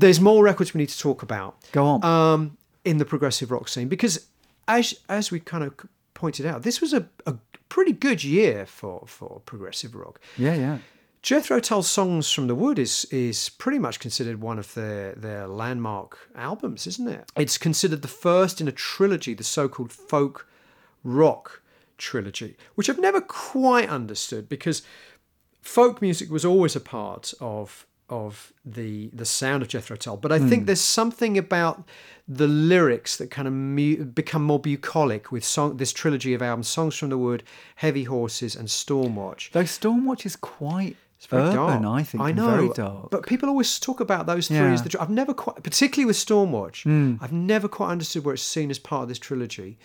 there's more records we need to talk about Go on. um, in the progressive rock scene because, as as we kind of pointed out, this was a, a pretty good year for for progressive rock. yeah, yeah. Jethro Tull's "Songs from the Wood" is is pretty much considered one of their their landmark albums, isn't it? It's considered the first in a trilogy, the so-called folk rock trilogy, which I've never quite understood because folk music was always a part of of the the sound of Jethro Tull, but I think there's something about the lyrics that kind of mu- become more bucolic with song this trilogy of albums: "Songs from the Wood," "Heavy Horses," and "Stormwatch." Though Stormwatch is quite it's very urban, dark. I think. I know, Very dark. But people always talk about those three Yeah. Hmm. as the. tr- I've never quite, particularly with Stormwatch, I've never quite understood where it's seen as part of this trilogy.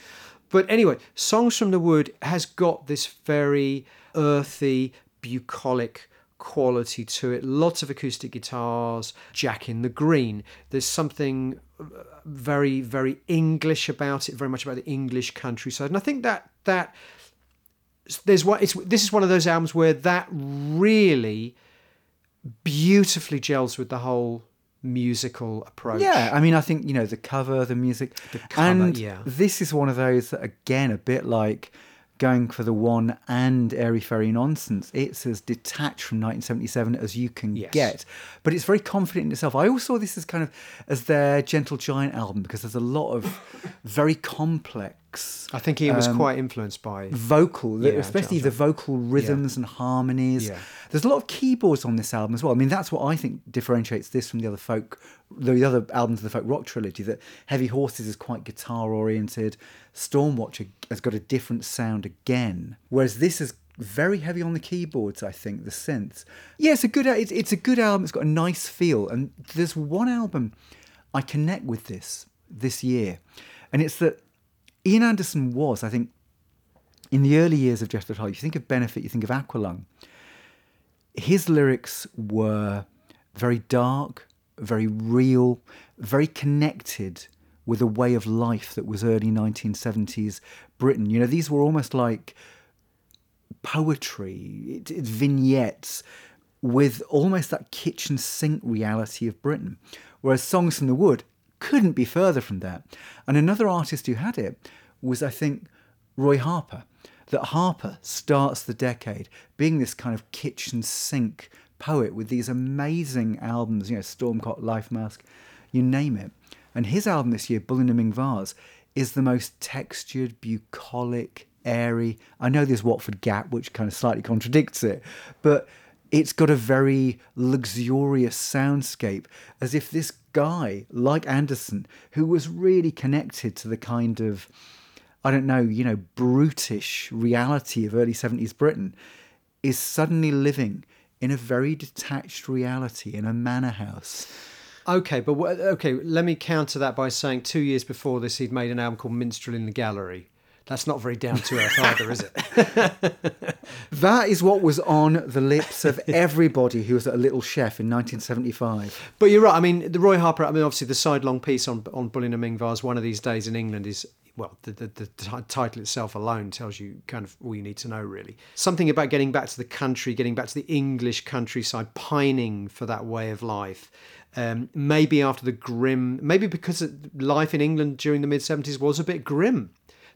But anyway, Songs from the Wood has got this very earthy, bucolic quality to it. Lots of acoustic guitars, Jack in the Green. There's something uh, very, very English about it, very much about the English countryside. And I think that that there's what it's this is one of those albums where that really beautifully gels with the whole musical approach. Yeah, I mean, I think you know the cover, the music, the cover, and yeah. this is one of those that, again, a bit like going for the one and airy fairy nonsense. It's as detached from 1977 as you can Yes. get, but it's very confident in itself. I always saw this as kind of as their Gentle Giant album because there's a lot of very complex I think he was um, quite influenced by vocal, Yeah, especially the vocal rhythms and harmonies. Yeah. There's a lot of keyboards on this album as well. I mean, that's what I think differentiates this from the other folk, the other albums of the folk rock trilogy. That Heavy Horses is quite guitar oriented. Stormwatch has got a different sound again, whereas this is very heavy on the keyboards. I think the synths. Yeah, it's a good. It's, it's a good album. It's got a nice feel, and there's one album I connect with this this year, and it's that Ian Anderson was, I think, in the early years of Jethro Tull, you think of Benefit, you think of Aqualung. His lyrics were very dark, very real, very connected with a way of life that was early 1970s Britain. You know, these were almost like poetry, vignettes with almost that kitchen sink reality of Britain. Whereas Songs from the Wood couldn't be further from that. And another artist who had it was, I think, Roy Harper. That Harper starts the decade being this kind of kitchen sink poet with these amazing albums, you know, Stormcock, Life Mask, you name it. And his album this year, Bull in Ming Vase, is the most textured, bucolic, airy. I know there's Watford Gap, which kind of slightly contradicts it, but it's got a very luxurious soundscape, as if this guy, like Anderson, who was really connected to the kind of, I don't know, you know, brutish reality of early 70s Britain, is suddenly living in a very detached reality in a manor house. Okay, but okay, let me counter that by saying two years before this, he'd made an album called Minstrel in the Gallery. That's not very down to earth either, is it? That is what was on the lips of everybody who was a little chef in 1975. But you're right. I mean, the Roy Harper. I mean, obviously, the sidelong piece on on Bull in a Ming Vase, one of these days in England, is well, the, the the ti- title itself alone tells you kind of all you need to know, really. Something about getting back to the country, getting back to the English countryside, pining for that way of life. Um, maybe after the grim, maybe because life in England during the mid seventies was a bit grim.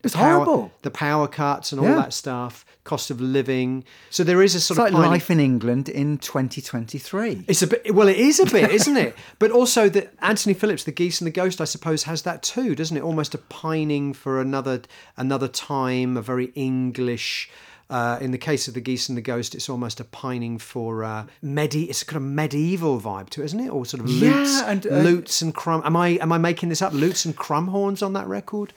It's power- horrible. The power cuts and all Yeah. that stuff, cost of living. So there is a sort It's of like life in England in 2023. it's a bit. Well, it is a bit, isn't it? But also that Anthony Phillips, the Geese and the Ghost, I suppose, has that too, doesn't it? Almost a pining for another another time, a very English. Uh, in the case of the Geese and the Ghost, it's almost a pining for uh, medi. It's a kind of medieval vibe to it, isn't it? Or sort of Yeah, lutes, and, uh, lutes and crumb. Am I am I making this up? Lutes and crumhorns on that record?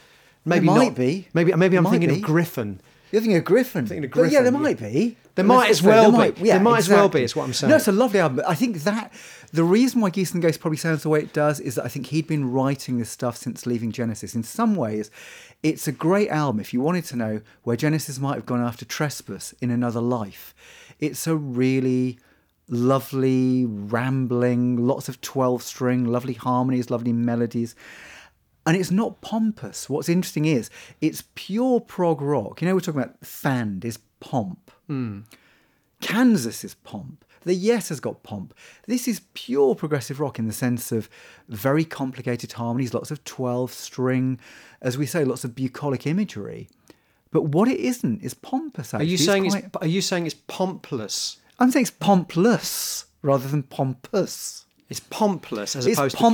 Maybe might not. be. Maybe maybe I'm thinking be. of Gryphon. You're thinking of Gryphon. thinking of But yeah, there might be. There might as well there be. There might as well be, is what I'm saying. No, it's a lovely album. I think that the reason why Geese and Ghosts probably sounds the way it does is that I think he'd been writing this stuff since leaving Genesis. In some ways, it's a great album. If you wanted to know where Genesis might have gone after Trespass in another life, it's a really lovely, rambling, lots of 12 string, lovely harmonies, lovely melodies. And it's not pompous. What's interesting is it's pure prog rock. You know, we're talking about Fand is pomp. Hmm. Kansas is pomp. The Yes has got pomp. This is pure progressive rock in the sense of very complicated harmonies, lots of 12 string, as we say, lots of bucolic imagery. But what it isn't is pompous. Are Actually. you It's saying quite- it's are you saying it's pompless? I'm saying it's pompless rather than pompous. It's pompless as It's opposed pompless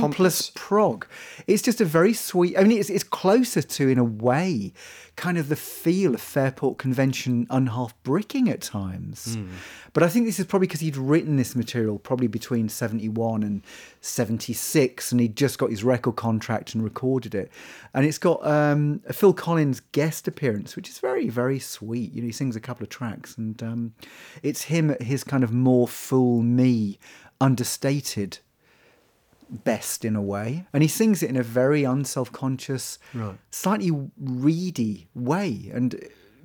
to pompous. prog. It's just a very sweet. I mean, it's it's closer to, in a way, kind of the feel of Fairport Convention unhalf bricking at times. Hmm. But I think this is probably because he'd written this material probably between seventy one and seventy six, and he'd just got his record contract and recorded it. And it's got um, a Phil Collins guest appearance, which is very very sweet. You know, he sings a couple of tracks, and um, it's him at his kind of more fool me, understated best in a way. And he sings it in a very unself-conscious, Right. slightly reedy way. And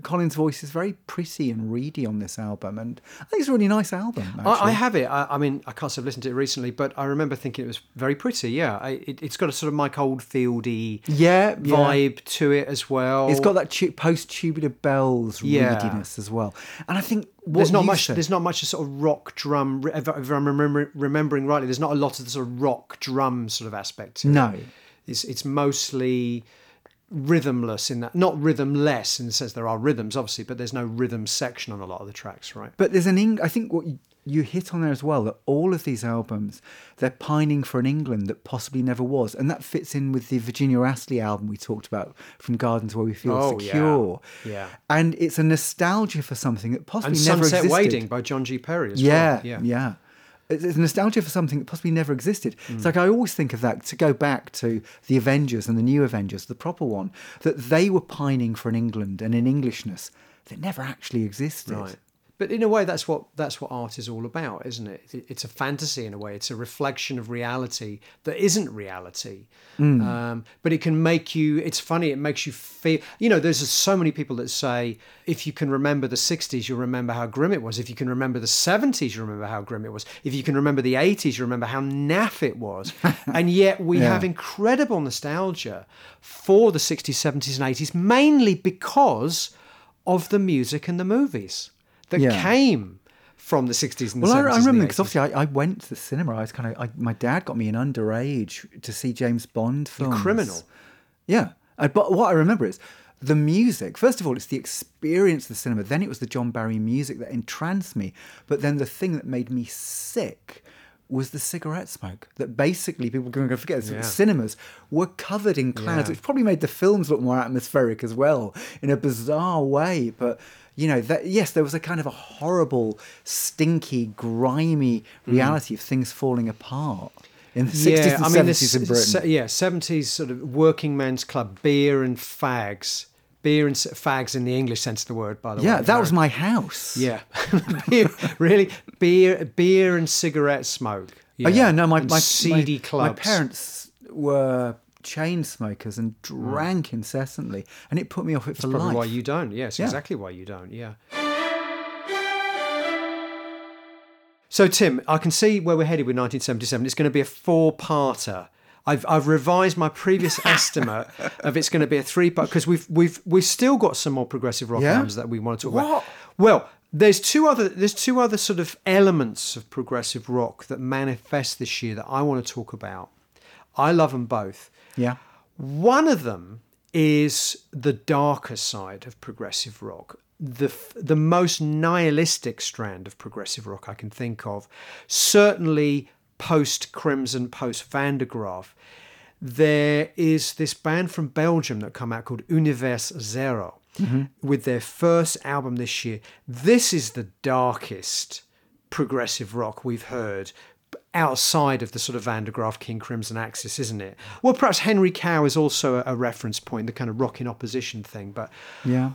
Collins' voice is very pretty and reedy on this album. And I think it's a really nice album. I, I have it. I, I mean, I can't say I've listened to it recently, but I remember thinking it was very pretty. Yeah, I, it, it's got a sort of Mike Oldfieldy yeah, yeah. vibe to it as well. It's got that tu- post-tubular bells Yeah. reediness as well. And I think there's not much. said- There's not much sort of rock drum. If, if I'm remember, remembering rightly, there's not a lot of the sort of rock drum sort of aspect. To it. No. it's it's mostly rhythmless in that. Not rhythmless in the sense there are rhythms, obviously, but there's no rhythm section on a lot of the tracks, right? But there's an Eng- I think what you, you hit on there as well that all of these albums they're pining for an England that possibly never was, and that fits in with the Virginia Astley album we talked about from Gardens Where We Feel Oh, yeah. Secure. Yeah. and it's a nostalgia for something that possibly And never Sunset existed. Wading by John G. Perry as yeah, well. yeah, Yeah. It's nostalgia for something that possibly never existed. Mm. It's like I always think of that to go back to the Avengers and the new Avengers, the proper one, that they were pining for an England and an Englishness that never actually existed. Right. But in a way, that's what that's what art is all about, isn't it? It- It's a fantasy in a way. It's a reflection of reality that isn't reality. Mm. Um, but it can make you. It's funny. It makes you feel. You know, there's so many people that say if you can remember the '60s, you'll remember how grim it was. If you can remember the '70s, you remember how grim it was. If you can remember the '80s, you remember how naff it was. and yet we Yeah. have incredible nostalgia for the '60s, '70s, and '80s, mainly because of the music and the movies that Yeah. came from the 60s and the Well, I, 70s. I and remember because obviously I, I went to the cinema. I was kind of, I, my dad got me an underage to see James Bond films. criminal. Yeah. Uh, But what I remember is the music. First of all, it's the experience of the cinema. Then it was the John Barry music that entranced me. But then the thing that made me sick was the cigarette smoke. That basically people going to forget this, Yeah. cinemas were covered in clouds, Yeah. which probably made the films look more atmospheric as well in a bizarre way. But you know, that yes, there was a kind of a horrible, stinky, grimy Mm. reality of things falling apart in the sixties and the seventies in Britain. se- yeah, 70s sort of working men's club, beer and fags. Beer and fags in the English sense of the word, by the way. yeah, that was my house. Yeah. beer, really? Beer beer and cigarette smoke. Yeah. Oh yeah, no, my And my seedy my, clubs. My parents were chain smokers and mm. drank incessantly, and it put me off it for Probably life. why you don't. Yes, Yeah. exactly why you don't. Yeah. So Tim, I can see where we're headed with 1977. It's going to be a four-parter. I've, I've revised my previous estimate of it's going to be a three-part because we've we've we've still got some more progressive rock Yeah? albums that we want to talk What? about. Well, there's two other there's two other sort of elements of progressive rock that manifest this year that I want to talk about. I love them both. yeah, One of them is the darker side of progressive rock. The, f- the most nihilistic strand of progressive rock I can think of, certainly post Crimson, post Van der Graaf. There is this band from Belgium that come out called Univers Zero mm-hmm. with their first album this year. This is the darkest progressive rock we've heard outside of the sort of Van der Graaf King Crimson axis, isn't it? Well, perhaps Henry Cow is also a, a reference point, the kind of rock in opposition thing. But yeah.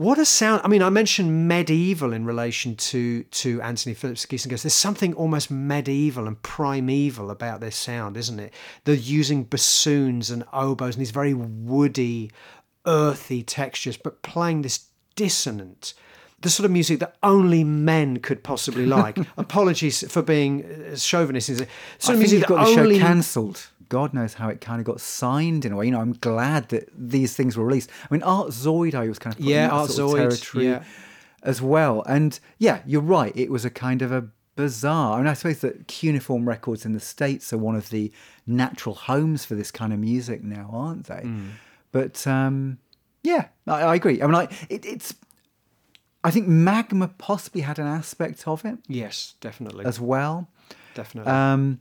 What a sound! I mean, I mentioned medieval in relation to to Anthony Phillips Geese and Ghosts. There's something almost medieval and primeval about their sound, isn't it? They're using bassoons and oboes and these very woody, earthy textures, but playing this dissonant. The sort of music that only men could possibly like. Apologies for being uh, chauvinist. Sort I of think music you've got that the only show cancelled. God knows how it kind of got signed in a way. You know, I'm glad that these things were released. I mean, Art Zoyd, was kind of Yeah, Art sort of Zoyd, territory. yeah. as well. And yeah, you're right. It was a kind of a bizarre. I mean, I suppose that Cuneiform Records in the States are one of the natural homes for this kind of music now, aren't they? But um, yeah, I, I agree. I mean, like it, it's. I think Magma possibly had an aspect of it Yes, definitely. as well. definitely. Um,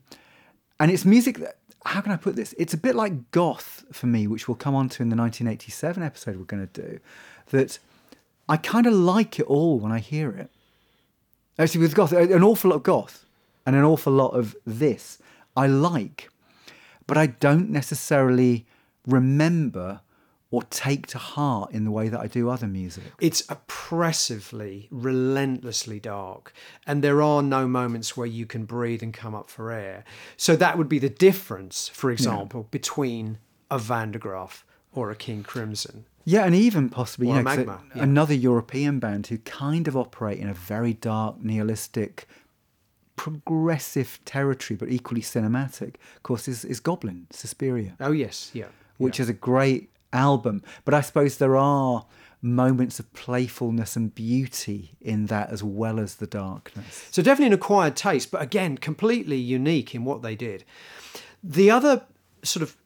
and it's music that, how can I put this? It's a bit like goth for me, which we'll come on to in the 1987 episode we're going to do. That I kind of like it all when I hear it. Actually, with goth, an awful lot of goth and an awful lot of this I like, but I don't necessarily remember or take to heart in the way that I do other music. it's oppressively, relentlessly dark, and there are no moments where you can breathe and come up for air. So that would be the difference, for example, between a Van der Graaf or a King Crimson. Yeah, and even possibly you know, 'cause Magma, a- yeah. another European band who kind of operate in a very dark, nihilistic, progressive territory, but equally cinematic. Of course, is, is Goblin, Suspiria, Oh yes, yeah. which yeah. is a great album. But I suppose there are moments of playfulness and beauty in that as well as the darkness. So definitely an acquired taste, but again, completely unique in what they did. The other sort of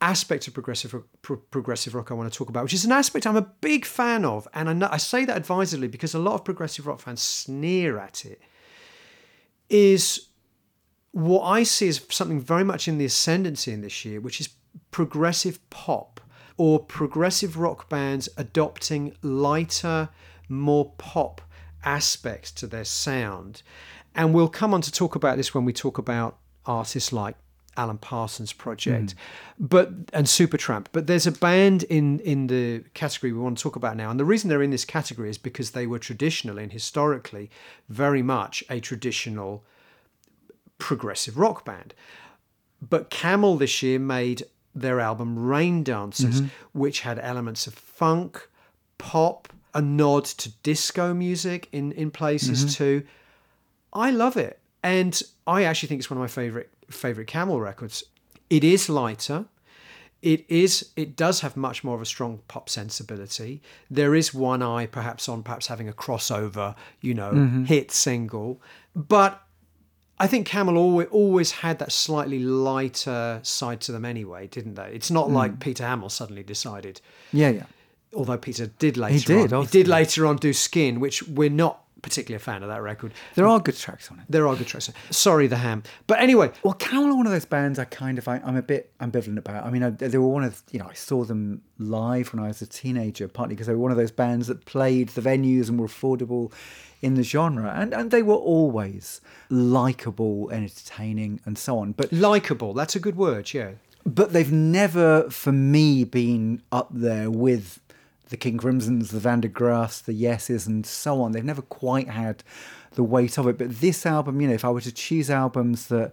aspect of progressive pro- progressive rock I want to talk about, which is an aspect I'm a big fan of, and I, know, I say that advisedly because a lot of progressive rock fans sneer at it, is what I see as something very much in the ascendancy in this year, which is progressive pop or progressive rock bands adopting lighter, more pop aspects to their sound. And we'll come on to talk about this when we talk about artists like Alan Parsons Project, hmm. but and Supertramp. But there's a band in in the category we want to talk about now, and the reason they're in this category is because they were traditionally and historically very much a traditional progressive rock band. But Camel this year made their album Rain Dances, mm-hmm. which had elements of funk, pop, a nod to disco music in, in places mm-hmm. too. I love it. And I actually think it's one of my favorite favorite Camel records. It is lighter. It is it does have much more of a strong pop sensibility. There is one eye perhaps on perhaps having a crossover, you know, mm-hmm. hit single. But I think Camel always, always had that slightly lighter side to them anyway, didn't they? It's not like Peter Hammill suddenly decided, Yeah, yeah. although Peter did later he did, on. He did later on do Skin, which we're not particularly a fan of that record. There are good tracks on it. There are good tracks. Sorry, the ham. But anyway, Well, Camel are one of those bands I kind of I, I'm a bit ambivalent about. I mean, I, they were one of you know I saw them live when I was a teenager, partly because they were one of those bands that played the venues and were affordable in the genre, and and they were always likable, entertaining, and so on. But likable. That's a good word. Yeah. but they've never, for me, been up there with the King Crimsons, the Van der Graafs, the Yeses, and so on. They've never quite had the weight of it. But this album, you know, if I were to choose albums that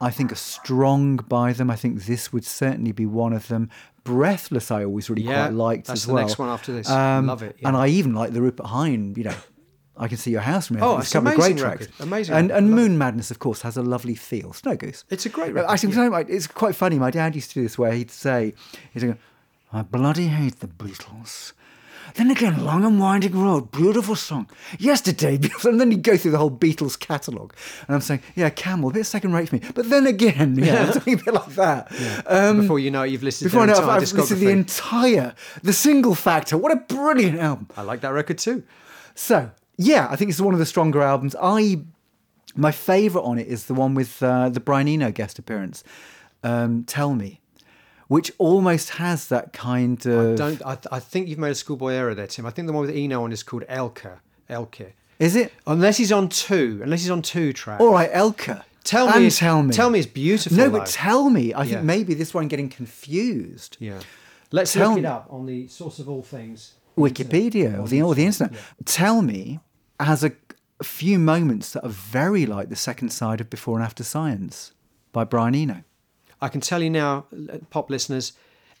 I think are strong by them, I think this would certainly be one of them. Breathless, I always really Yeah, quite liked that's as the well. next one after this. Love it, yeah. And I even like the Rupert Hine, you know. I can see your house from here. Oh, It's a couple of great amazing tracks. record, amazing And, and love it. Moon Madness, of course, has a lovely feel. Snow Goose. It's a great Uh, record, Actually, yeah. it's quite funny. My dad used to do this where he'd say, he'd go, I bloody hate the Beatles. Then again, Long and Winding Road, beautiful song. Yesterday. And then he'd go through the whole Beatles catalogue. And I'm saying, yeah, Camel, a bit second rate for me. But then again, yeah, something a bit like that. Um, Before you know it, you've listened to before their know, entire I've listened to the entire, the single factor. What a brilliant album. I like that record too. So yeah, I think it's one of the stronger albums. I my favourite on it is the one with uh, the Brian Eno guest appearance. Um, Tell me, which almost has that kind of. Don't I, th- I think you've made a schoolboy error there, Tim. I think the one with Eno on is called Elka. Elke. Is it? Unless he's on two. Unless he's on two tracks. All right, Elke. Tell and me. tell me. Tell me is beautiful. No, though. but tell me. I think maybe this one getting confused. yeah. Let's Tell look it up on the source of all things. Wikipedia or the, or the internet. Tell me has a, a few moments that are very like the second side of Before and After Science by Brian Eno. I can tell you now, pop listeners,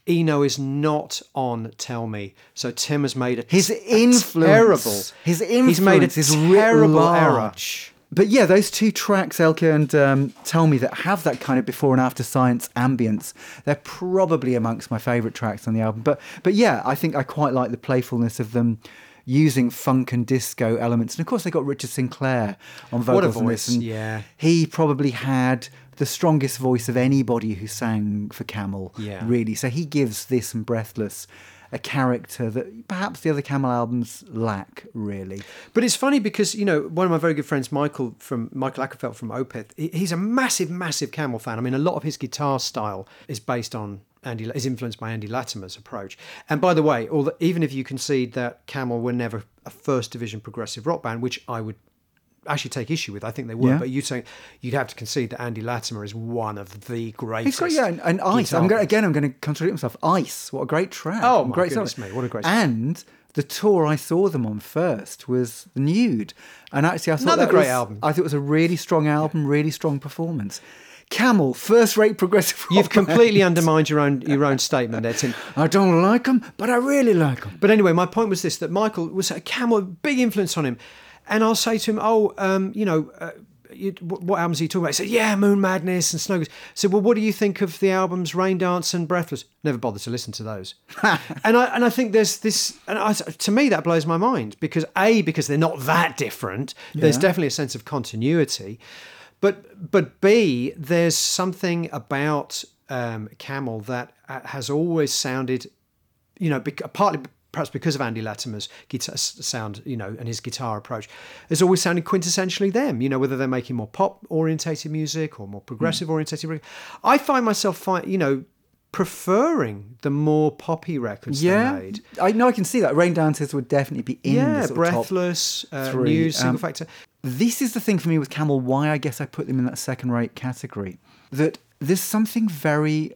Eno is not on Tell Me. So Tim has made a His a influence, terrible. his influence He's made a is terrible error. But yeah, those two tracks, Elke and um, Tell Me, that have that kind of before and after science ambience, they're probably amongst my favourite tracks on the album. But but yeah, I think I quite like the playfulness of them using funk and disco elements. And of course, they got Richard Sinclair on vocals on this. voice, And yeah. he probably had the strongest voice of anybody who sang for Camel, Yeah. really. So he gives this and Breathless a character that perhaps the other Camel albums lack, really. But it's funny because you know one of my very good friends, Michael from Michael Åkerfeldt from Opeth, he's a massive, massive Camel fan. I mean, a lot of his guitar style is based on Andy, is influenced by Andy Latimer's approach. And by the way, although, even if you concede that Camel were never a first division progressive rock band, which I would actually take issue with, I think they were. Yeah. But you saying you'd have to concede that Andy Latimer is one of the greatest. He's got yeah, and, and Ice. I'm going again. I'm going to contradict myself. Ice. What a great track. Oh, my great goodness song. me, what a great song. And the tour I saw them on first was Nude, and actually I thought Another great was- album. I thought it was a really strong album, really strong performance. Camel, first-rate progressive. rock You've band. completely undermined your own your own statement there, Tim. I don't like them, but I really like them. But anyway, my point was this: that Michael was a Camel, big influence on him, and I'll say to him, "Oh, um, you know." Uh, what albums are you talking about? He said, "Yeah, Moon Madness and Snow." Goose." I said, "Well, what do you think of the albums Rain Dance and Breathless?" Never bothered to listen to those. and I and I think there's this, and I, to me that blows my mind because a because they're not that different. There's definitely a sense of continuity, but but b there's something about um, Camel that uh, has always sounded you know, bec- partly perhaps because of Andy Latimer's guitar sound, you know, and his guitar approach, has always sounded quintessentially them. You know, whether they're making more pop orientated music or more progressive orientated. music. I find myself, fi- you know, preferring the more poppy records they Yeah, made. I know I can see that. Rain Dances would definitely be in Yeah, the sort of top Breathless, uh. News, Single Um, Factor. This is the thing for me with Camel, why I guess I put them in that second rate category. That there's something very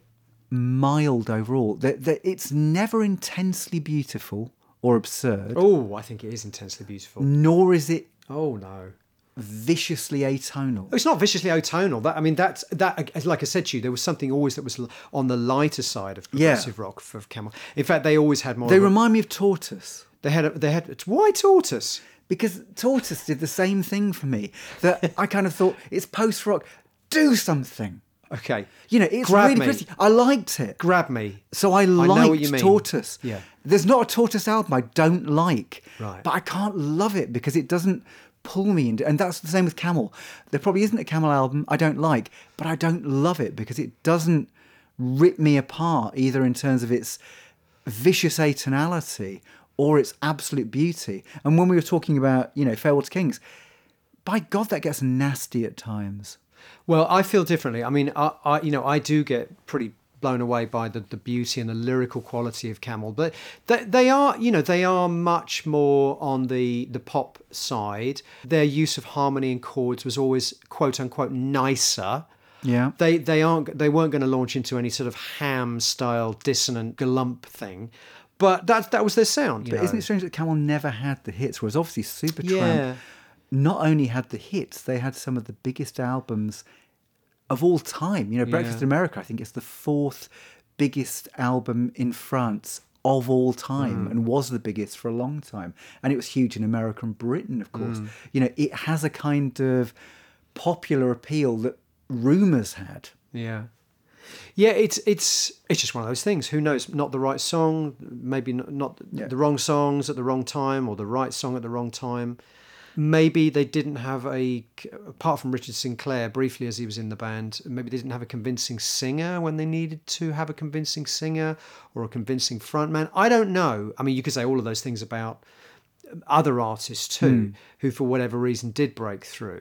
mild overall. That, that it's never intensely beautiful or absurd, Oh, I think it is intensely beautiful. nor is it Oh no. viciously atonal. It's not viciously atonal. That I mean, that's that. Like I said to you, there was something always that was on the lighter side of Yeah. progressive rock for Camel. In fact, they always had more. They of a- remind me of Tortoise. They had. A, they had. Why tortoise. Because Tortoise did the same thing for me. That I kind of thought it's post rock. Do something. Okay. You know, it's Grab really me. pretty. I liked it. Grab me. So I liked mean. Tortoise. Yeah. There's not a Tortoise album I don't like. Right. But I can't love it because it doesn't pull me into and that's the same with Camel. There probably isn't a Camel album I don't like, but I don't love it because it doesn't rip me apart either in terms of its vicious atonality or its absolute beauty. And when we were talking about, you know, Farewell to Kings, by God that gets nasty at times. Well, I feel differently. I mean, I, I you know, I do get pretty blown away by the, the beauty and the lyrical quality of Camel, but they, they are, you know, they are much more on the the pop side. Their use of harmony and chords was always quote unquote nicer. Yeah. They they aren't they weren't going to launch into any sort of ham style dissonant glump thing, but that that was their sound. You But know? isn't it strange that Camel never had the hits? Whereas obviously Supertramp Yeah. not only had the hits, they had some of the biggest albums of all time. You know, Breakfast Yeah. in America, I think it's the fourth biggest album in France of all time Mm. and was the biggest for a long time. And it was huge in America and Britain, of course. Mm. You know, it has a kind of popular appeal that Rumours had. Yeah. Yeah, it's it's it's just one of those things. Who knows? Not the right song, maybe not, not Yeah. the wrong songs at the wrong time, or the right song at the wrong time. Maybe they didn't have a apart from Richard Sinclair briefly as he was in the band. Maybe they didn't have a convincing singer when they needed to have a convincing singer or a convincing frontman. I don't know. I mean, you could say all of those things about other artists too, hmm. who for whatever reason did break through.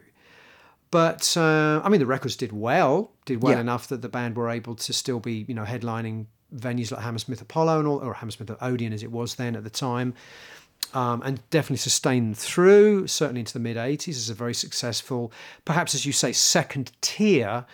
But uh, I mean, the records did well, did well Yeah. enough that the band were able to still be, you know, headlining venues like Hammersmith Apollo and all, or Hammersmith Odeon as it was then at the time, um, and definitely sustained through, certainly into the mid '80s as a very successful, perhaps as you say, second tier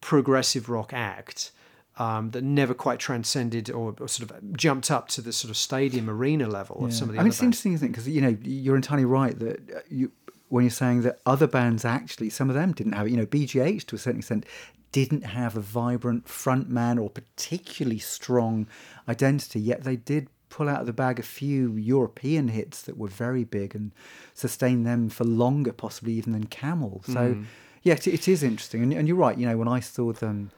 progressive rock act. Um, that never quite transcended or, or sort of jumped up to the sort of stadium arena level of some of the I mean, it's bands. interesting, isn't it? Because you know, you're entirely right that uh, you when you're saying that other bands actually, some of them didn't have it. You know, BJH to a certain extent didn't have a vibrant front man or particularly strong identity, yet they did pull out of the bag a few European hits that were very big and sustain them for longer, possibly even than Camel. So, Hmm. yeah, it, it is interesting. And, and you're right. You know, when I saw them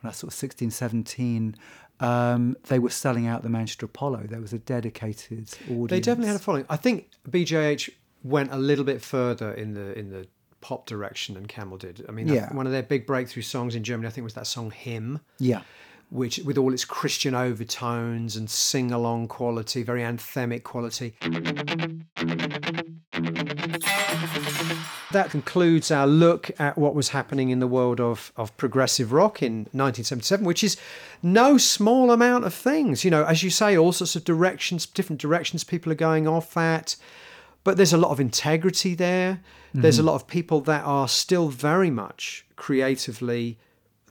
when I was sort of 16, 17, um, they were selling out the Manchester Apollo. There was a dedicated audience. They definitely had a following. I think BJH went a little bit further in the in the pop direction than Camel did. I mean, Yeah. one of their big breakthrough songs in Germany, I think, was that song "Hymn." Yeah. which with all its Christian overtones and sing along quality, very anthemic quality. That concludes our look at what was happening in the world of, of progressive rock in 1977, which is no small amount of things. You know, as you say, all sorts of directions, different directions people are going off at. But there's a lot of integrity there. There's a lot of people that are still very much creatively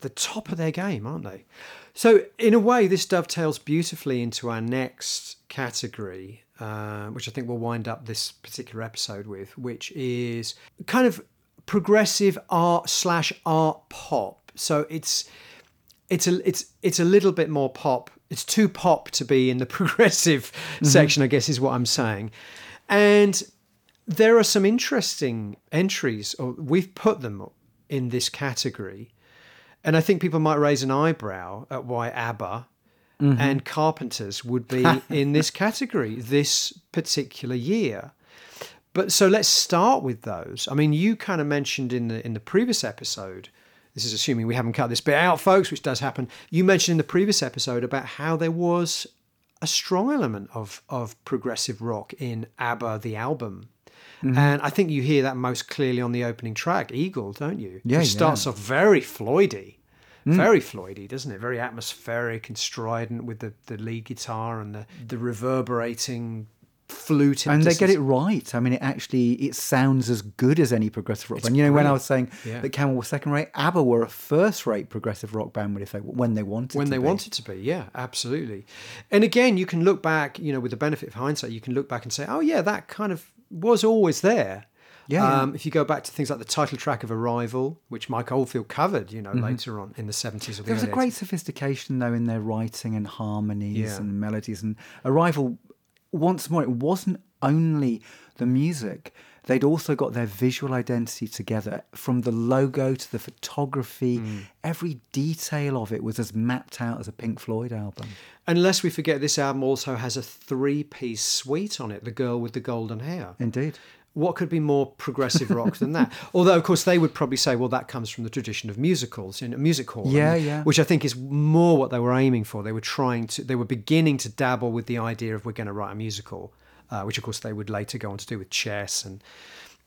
the top of their game, aren't they? So, in a way, this dovetails beautifully into our next category, uh, which I think we'll wind up this particular episode with, which is kind of progressive art slash art pop. So it's it's a it's it's a little bit more pop. It's too pop to be in the progressive section, I guess, is what I'm saying. And there are some interesting entries, or we've put them in this category. And I think people might raise an eyebrow at why ABBA mm-hmm. and Carpenters would be in this category this particular year. But so let's start with those. I mean, you kind of mentioned in the in the previous episode. This is assuming we haven't cut this bit out, folks, which does happen. You mentioned in the previous episode about how there was a strong element of of progressive rock in ABBA the album. Mm-hmm. And I think you hear that most clearly on the opening track, Eagle, don't you? Yeah, Which starts yeah. off very Floydy. Mm. Very Floydy, doesn't it? Very atmospheric and strident with the, the lead guitar and the, the reverberating flute. and they get it right. I mean, it actually it sounds as good as any progressive rock band. You know, when I was saying Yeah. that Camel was second rate, ABBA were a first rate progressive rock band when if they when they wanted when to they be. wanted to be yeah absolutely and again you can look back you know with the benefit of hindsight you can look back and say oh yeah that kind of was always there Yeah, yeah. Um, if you go back to things like the title track of Arrival, which Mike Oldfield covered, you know, Mm-hmm. later on in the 70s or the There was a great sophistication though in their writing and harmonies Yeah. and melodies and Arrival. Once more, it wasn't only the music; they'd also got their visual identity together. From the logo to the photography, Mm. every detail of it was as mapped out as a Pink Floyd album. Unless we forget, this album also has a three-piece suite on it. The girl with the golden hair. Indeed. What could be more progressive rock than that? Although, of course, they would probably say, well, that comes from the tradition of musicals in a music hall. Yeah, and- yeah. Which I think is more what they were aiming for. They were trying to, they were beginning to dabble with the idea of we're going to write a musical, uh, which of course they would later go on to do with chess and,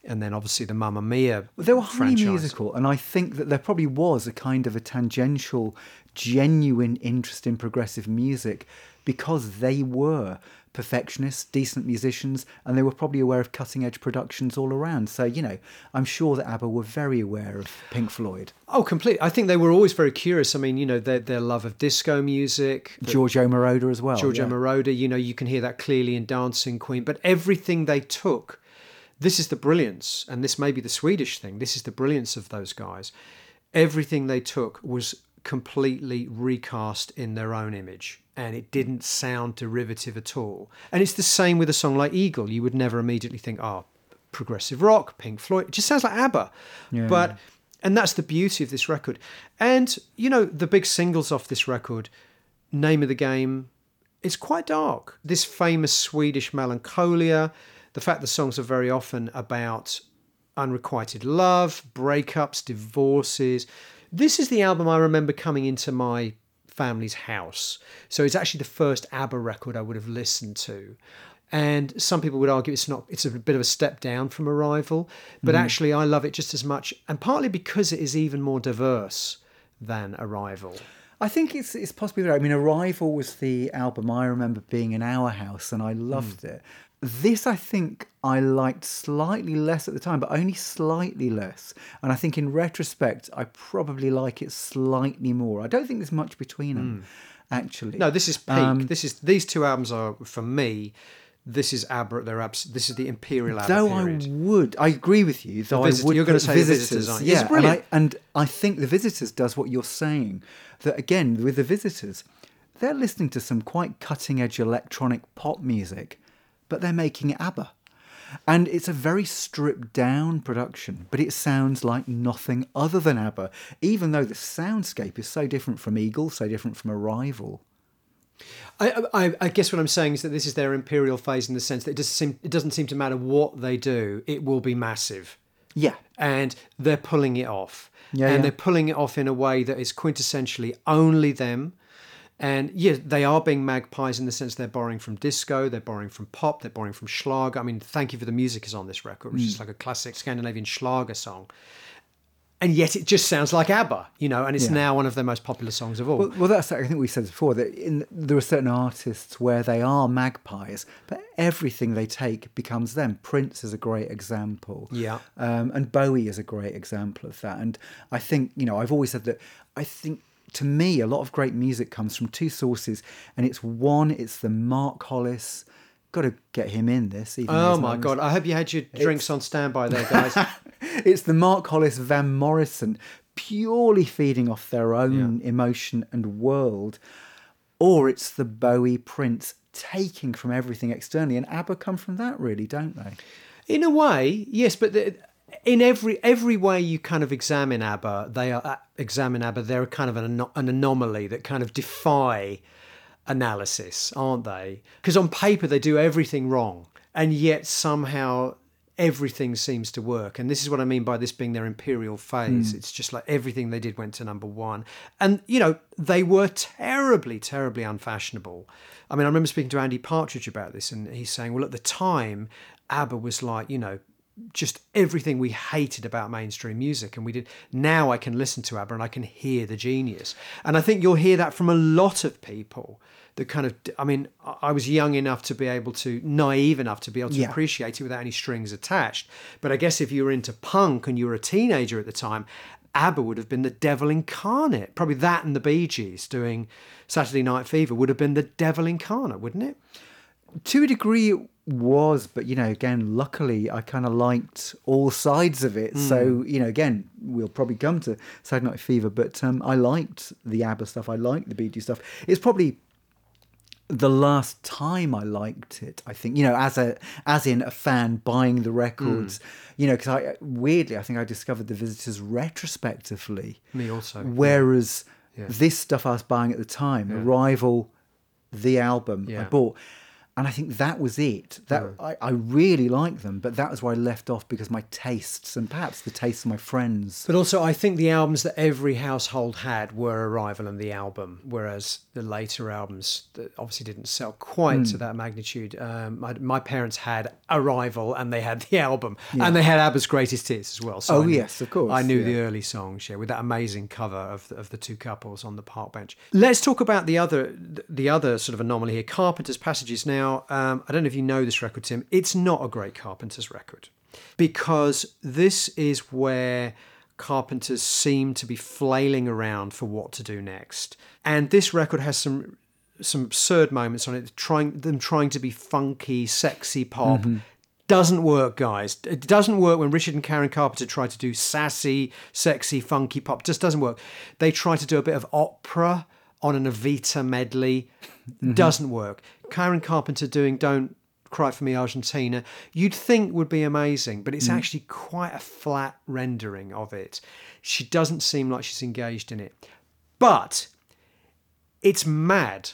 and then obviously the Mamma Mia. They were highly franchise. musical, and I think that there probably was a kind of a tangential, genuine interest in progressive music because they were perfectionists, decent musicians, and they were probably aware of cutting edge productions all around. So, you know, I'm sure that ABBA were very aware of Pink Floyd. Oh, completely. I think they were always very curious. I mean, you know, their, their love of disco music, Giorgio Moroder as well. Giorgio yeah. Moroder, you know, you can hear that clearly in Dancing Queen. But everything they took, this is the brilliance, and this may be the Swedish thing, this is the brilliance of those guys. Everything they took was completely recast in their own image, and it didn't sound derivative at all. And it's the same with a song like Eagle. You would never immediately think, oh, progressive rock, Pink Floyd. It just sounds like ABBA. Yeah. But and that's the beauty of this record. And you know, the big singles off this record, Name of the Game, it's quite dark. This famous Swedish melancholia, the fact the songs are very often about unrequited love, breakups, divorces. This is the album I remember coming into my family's house. So it's actually the first ABBA record I would have listened to. And some people would argue it's not it's a bit of a step down from Arrival, but mm-hmm. actually I love it just as much and partly because it is even more diverse than Arrival. I think it's it's possibly right. I mean, Arrival was the album I remember being in our house, and I loved mm. it. This, I think, I liked slightly less at the time, but only slightly less. And I think, in retrospect, I probably like it slightly more. I don't think there's much between them, actually. No, this is peak. Um, this is these two albums are for me. This is ABBA. They're abs- This is the Imperial ABBA Though period. I would, I agree with you. Though Visit- I would you're gonna say The visitors, Visitors, aren't you? yeah, and. I, and I think the visitors does what you're saying. That again, with the visitors, they're listening to some quite cutting edge electronic pop music, but they're making it ABBA. And it's a very stripped down production, but it sounds like nothing other than ABBA, even though the soundscape is so different from Eagle, so different from Arrival. I, I, I, guess what I'm saying is that this is their imperial phase in the sense that it doesn't seem it doesn't seem to matter what they do, it will be massive. Yeah, and they're pulling it off, yeah, and yeah. they're pulling it off in a way that is quintessentially only them. And yeah, they are being magpies in the sense they're borrowing from disco, they're borrowing from pop, they're borrowing from Schlager. I mean, Thank You for the Music is on this record, which Mm. is like a classic Scandinavian Schlager song. And yet it just sounds like ABBA, you know, and it's Yeah. now one of their most popular songs of all. Well, well, that's I think we said before that in, there are certain artists where they are magpies, but everything they take becomes them. Prince is a great example. Yeah. um, and Bowie is a great example of that. And I think you know I've always said that I think to me a lot of great music comes from two sources, and it's one it's the Mark Hollis. Got to get him in this. Even oh my God, I hope you had your drinks on standby there, guys. it's the Mark Hollis Van Morrison purely feeding off their own emotion and world, or it's the Bowie Prince taking from everything externally. And ABBA come from that, really, don't they? In a way, yes, but the, in every every way you kind of examine ABBA, they are uh, examine ABBA. They're kind of an, an anomaly that kind of defy analysis, aren't they? Because on paper they do everything wrong, and yet somehow everything seems to work. And this is what I mean by this being their imperial phase. It's just like everything they did went to number one, and you know they were terribly, terribly unfashionable. I mean, I remember speaking to Andy Partridge about this, and he's saying, well, at the time, ABBA was like, you know, just everything we hated about mainstream music and we did now i can listen to abba and i can hear the genius and i think you'll hear that from a lot of people that kind of i mean I- was young enough to be able to naive enough to be able to Yeah. appreciate it without any strings attached but i guess if you were into punk and you were a teenager at the time ABBA would have been the devil incarnate. Probably that and the Bee Gees doing Saturday Night Fever would have been the devil incarnate, wouldn't it? To a degree, was, but you know, again, luckily, I kind of liked all sides of it. So you know, again, we'll probably come to Saturday Night Fever, but um, I liked the ABBA stuff. I liked the Bee stuff. It's probably the last time I liked it, I think, you know, as a as in a fan buying the records, you know, because I weirdly I think I discovered the Visitors retrospectively. Me also, yeah. Whereas this stuff I was buying at the time, Arrival, the album I bought, and I think that was it. That I, I really like them, but that was where I left off because my tastes and perhaps the tastes of my friends. But also, I think the albums that every household had were Arrival and the album, whereas the later albums that obviously didn't sell quite Hmm. to that magnitude. Um, my, my parents had Arrival and they had the album, and they had ABBA's Greatest Hits as well. So Oh, knew- yes, of course, I knew yeah. the early songs, yeah, with that amazing cover of the, of the two couples on the park bench. Let's talk about the other the other sort of anomaly here, Carpenter's Passages. Now, um, I don't know if you know this record, Tim. It's not a great Carpenter's record because this is where Carpenters seem to be flailing around for what to do next, and this record has some some absurd moments on it, trying them trying to be funky, sexy pop. Doesn't work, guys. It doesn't work when Richard and Karen Carpenter try to do sassy, sexy, funky pop. Just doesn't work. They try to do a bit of opera on an Evita medley. Doesn't work. Karen Carpenter doing "Don't Cry for Me, Argentina." You'd think would be amazing, but it's mm. actually quite a flat rendering of it. She doesn't seem like she's engaged in it, but it's mad,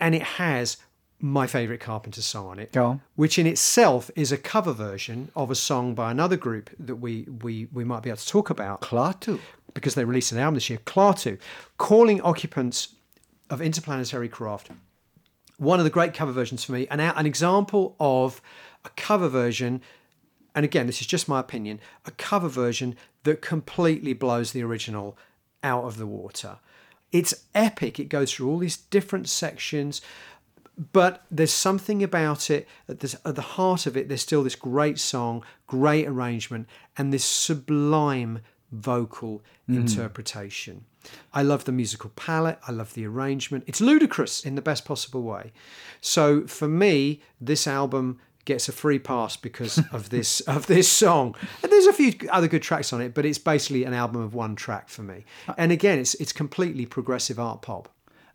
and it has my favourite Carpenter song on it, on. which in itself is a cover version of a song by another group that we we we might be able to talk about Klaatu. because they released an album this year, Klaatu, calling occupants of interplanetary craft. One of the great cover versions for me, an, an example of a cover version, and again, this is just my opinion, a cover version that completely blows the original out of the water. It's epic. It goes through all these different sections, but there's something about it at, this, at the heart of it. There's still this great song, great arrangement, and this sublime vocal mm. interpretation. I love the musical palette. I love the arrangement. It's ludicrous in the best possible way. So for me, this album gets a free pass because of this of this song. And there's a few other good tracks on it, but it's basically an album of one track for me. Uh, and again, it's it's completely progressive art pop.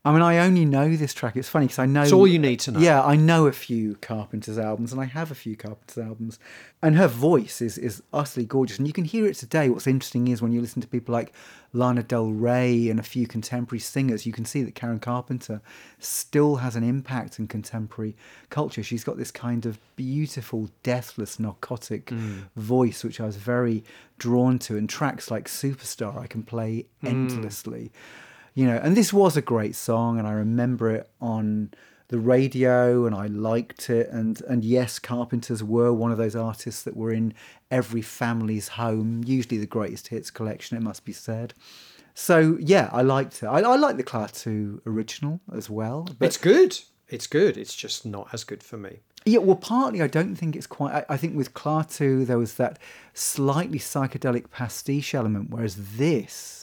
I mean, I only know this track. It's funny because I know. It's all you need to know. Yeah, I know a few Carpenters albums, and I have a few Carpenters albums, and her voice is is utterly gorgeous, and you can hear it today. What's interesting is when you listen to people like Lana Del Rey and a few contemporary singers, you can see that Karen Carpenter still has an impact in contemporary culture. She's got this kind of beautiful, deathless, narcotic Mm. voice, which I was very drawn to, and tracks like Superstar I can play Mm. You know and this was a great song and i remember it on the radio and i liked it and and yes carpenters were one of those artists that were in every family's home usually the greatest hits collection it must be said so yeah i liked it i, I like the Klaatu original as well but It's good. It's good. It's just not as good for me. yeah, well, partly I don't think it's quite. I, I think with Klaatu there was that slightly psychedelic pastiche element, whereas this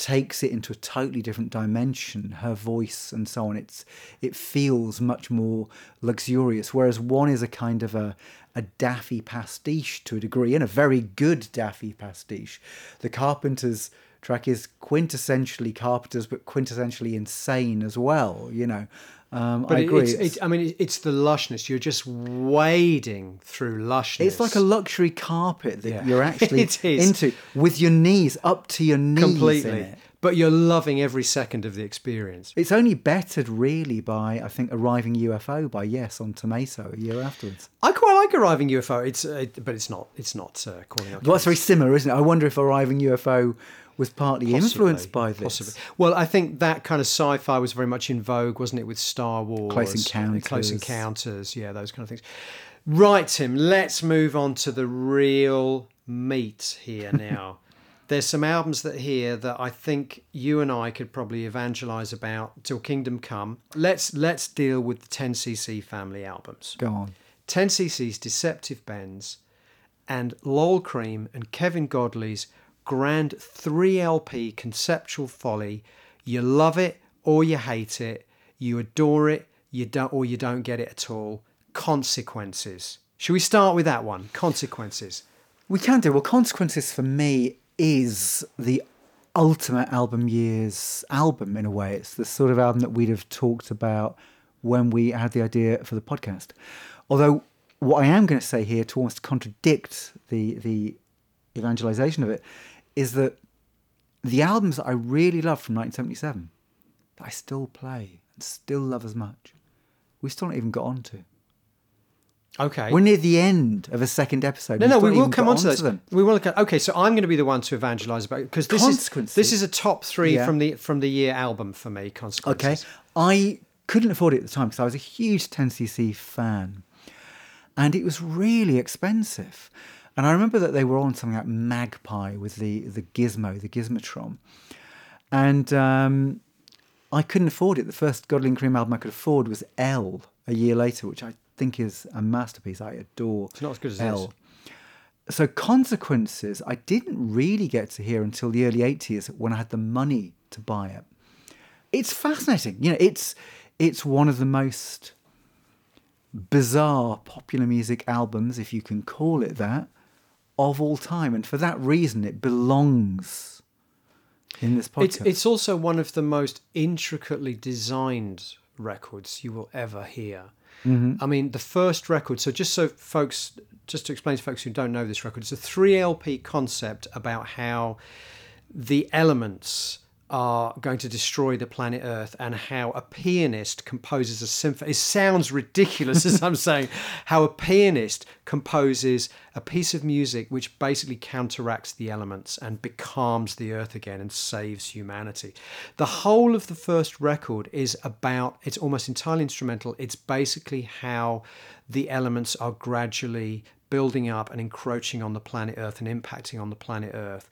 takes it into a totally different dimension. Her voice and so on. It's it feels much more luxurious. Whereas one is a kind of a a daffy pastiche to a degree, and a very good daffy pastiche. The Carpenters track is quintessentially Carpenters, but quintessentially insane as well. You know. Um, But I agree. It's, It's- I mean, it's the lushness. You're just wading through lushness. It's like a luxury carpet that Yeah. you're actually into with your knees up to your knees in completely. it. But you're loving every second of the experience. It's only bettered really by I think Arriving UFO by Yes on Tormato a year afterwards. I quite like arriving UFO. It's uh, but it's not. It's not uh, calling out. Well, that's very similar, isn't it? I wonder if Arriving UFO was partly influenced by this. Possibly. Well, I think that kind of sci-fi was very much in vogue, wasn't it, with Star Wars, Close Encounters. Close Encounters, yeah, those kind of things. Right, Tim. Let's move on to the real meat here now. There's some albums that here that I think you and I could probably evangelize about till Kingdom Come. Let's let's deal with the 10cc family albums. Go on. 10cc's Deceptive Bends and Lol Creme and Kevin Godley's grand 3LP conceptual folly. You love it or you hate it. You adore it, you don't or you don't get it at all. Consequences. Should we start with that one? Consequences. We can do. Well, Consequences for me is the ultimate album years album in a way. It's the sort of album that we'd have talked about when we had the idea for the podcast. Although, what I am going to say here to almost contradict the, the evangelization of it is that the albums that I really love from 1977 that I still play and still love as much, we still not even got onto. Okay. We're near the end of a second episode. no, no, we will come got on to onto those. We will. Okay, so I'm going to be the one to evangelize about because this is this is a top three Yeah. from the from the year album for me. Consequences. Okay. I couldn't afford it at the time because I was a huge 10cc fan. And it was really expensive. And I remember that they were on something like Magpie with the, the gizmo, the gizmotron. And um, I couldn't afford it. The first Godley and Creme album I could afford was L a year later, which I think is a masterpiece. I adore It's not as good as L. So Consequences, I didn't really get to hear until the early 80s when I had the money to buy it it's fascinating. You know, it's it's one of the most bizarre popular music albums, if you can call it that, of all time, and for that reason, it belongs in this podcast. It's it's also one of the most intricately designed records you will ever hear. Mm-hmm. I mean, the first record. So just so folks, just to explain to folks who don't know this record, it's a three LP concept about how the elements are going to destroy the planet Earth and how a pianist composes a symphony. It sounds ridiculous as I'm saying, how a pianist composes a piece of music which basically counteracts the elements and becalms the Earth again and saves humanity. The whole of the first record is about, it's almost entirely instrumental. It's basically how the elements are gradually building up and encroaching on the planet Earth and impacting on the planet Earth.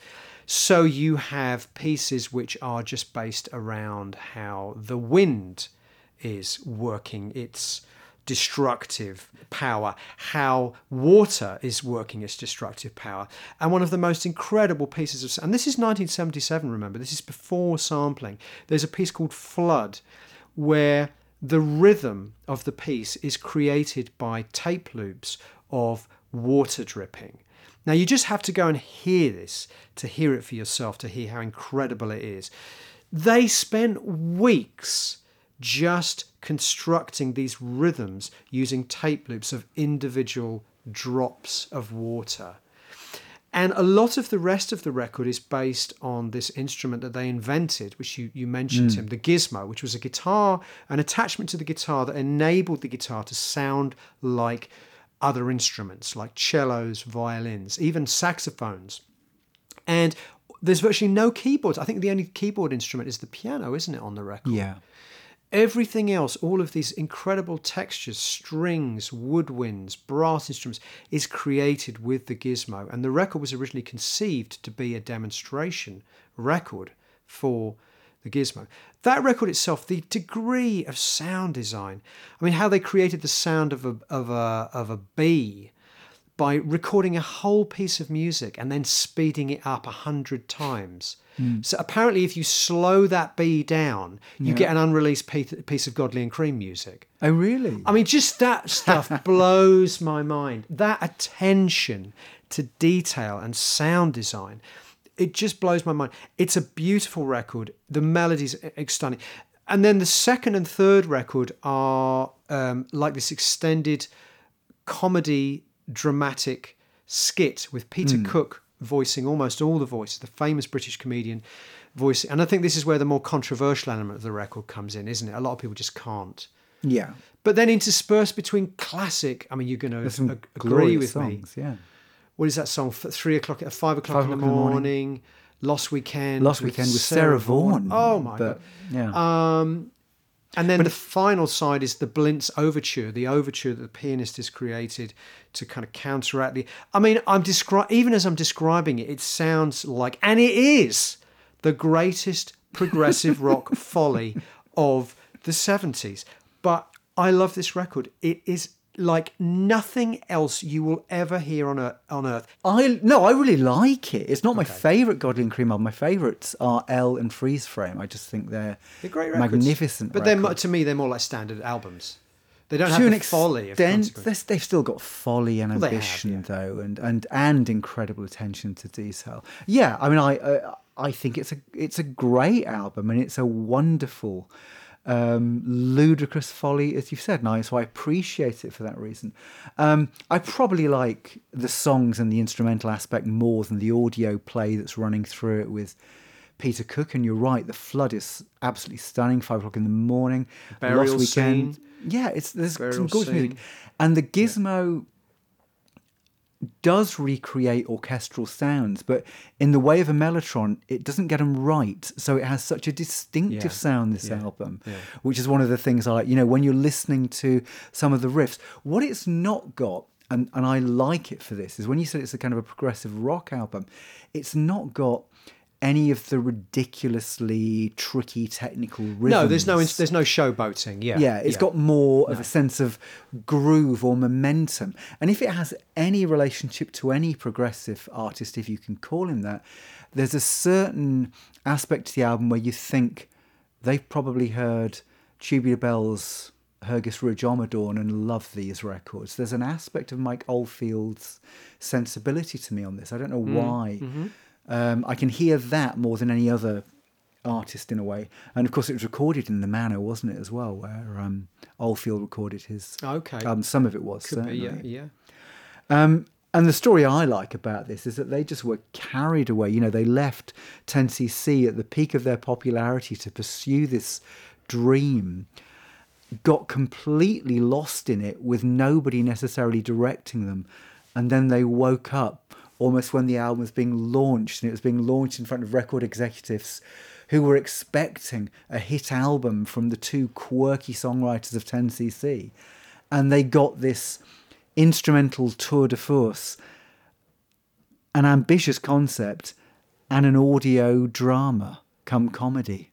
So you have pieces which are just based around how the wind is working its destructive power, how water is working its destructive power. And one of the most incredible pieces of, and this is 1977, remember, this is before sampling. There's a piece called Flood where the rhythm of the piece is created by tape loops of water dripping. Now, you just have to go and hear this to hear it for yourself, to hear how incredible it is. They spent weeks just constructing these rhythms using tape loops of individual drops of water. And a lot of the rest of the record is based on this instrument that they invented, which you, you mentioned, hmm. Tim, the gizmo, which was a guitar, an attachment to the guitar that enabled the guitar to sound like other instruments, like cellos, violins, even saxophones. And there's virtually no keyboards. I think the only keyboard instrument is the piano, isn't it, on the record? Yeah. Everything else, all of these incredible textures, strings, woodwinds, brass instruments, is created with the gizmo. And the record was originally conceived to be a demonstration record for the gizmo. That record itself, the degree of sound design, I mean, how they created the sound of a, of a, of a bee by recording a whole piece of music and then speeding it up a hundred times. Mm. So apparently, if you slow that bee down, you yeah. get an unreleased piece of Godley and Creme music. Oh, really? I mean, just that stuff blows my mind. That attention to detail and sound design, it just blows my mind. It's a beautiful record. The melodies are stunning. And then the second and third record are um, like this extended comedy dramatic skit with Peter mm. Cook voicing almost all the voices, the famous British comedian voice. And I think this is where the more controversial element of the record comes in, isn't it? A lot of people just can't. Yeah. But then interspersed between classic, I mean, you're going to ag- agree with songs, me. Yeah. What is that song? Three o'clock, at five o'clock, five in, the in the morning. Lost Weekend. Lost Weekend with Sarah, Sarah Vaughan. Oh my but, god! Yeah. Um, and then but the final side is the Blintz overture, the overture that the pianist has created to kind of counteract the. I mean, I'm describing even as I'm describing it, it sounds like, and it is the greatest progressive rock folly of the 70s. But I love this record. It is like nothing else you will ever hear on earth. On earth. I no, I really like it. It's not my favourite Godley and Creme album. My favourites are L and Freeze Frame. I just think they're, they're great records. magnificent. But records. they're to me they're more like standard albums. They don't to have an the folly. They've still got folly and well, ambition, have, yeah. though, and, and and incredible attention to detail. Yeah, I mean, I uh, I think it's a it's a great album, and it's a wonderful um, ludicrous folly, as you've said, Nice. So I appreciate it for that reason. Um, I probably like the songs and the instrumental aspect more than the audio play that's running through it with Peter Cook. And you're right, the flood is absolutely stunning. Five o'clock in the morning, Burial Lost Weekend. Scene. Yeah, it's there's Burial some gorgeous music, and the gizmo. Yeah does recreate orchestral sounds, but in the way of a mellotron, it doesn't get them right. So it has such a distinctive yeah. sound, this yeah. album, yeah. which is one of the things I like. You know, when you're listening to some of the riffs, what it's not got, and, and I like it for this, is when you said it's a kind of a progressive rock album, it's not got any of the ridiculously tricky technical rhythms. No, there's no there's no showboating. Yeah, yeah, it's yeah. got more no. of a sense of groove or momentum. And if it has any relationship to any progressive artist, if you can call him that, there's a certain aspect to the album where you think they've probably heard Tubular Bells. Hergest Ridge Ommadawn and love these records. There's an aspect of Mike Oldfield's sensibility to me on this. I don't know mm. why. Mm-hmm um, I can hear that more than any other artist in a way. And of course, it was recorded in the manner, wasn't it, as well, where um, Oldfield recorded his. Okay. Um, some of it was. Could certainly. be, yeah, yeah. Um, and the story I like about this is that they just were carried away. You know, they left 10cc at the peak of their popularity to pursue this dream, got completely lost in it with nobody necessarily directing them. And then they woke up almost when the album was being launched, and it was being launched in front of record executives who were expecting a hit album from the two quirky songwriters of 10cc. And they got this instrumental tour de force, an ambitious concept, and an audio drama come comedy.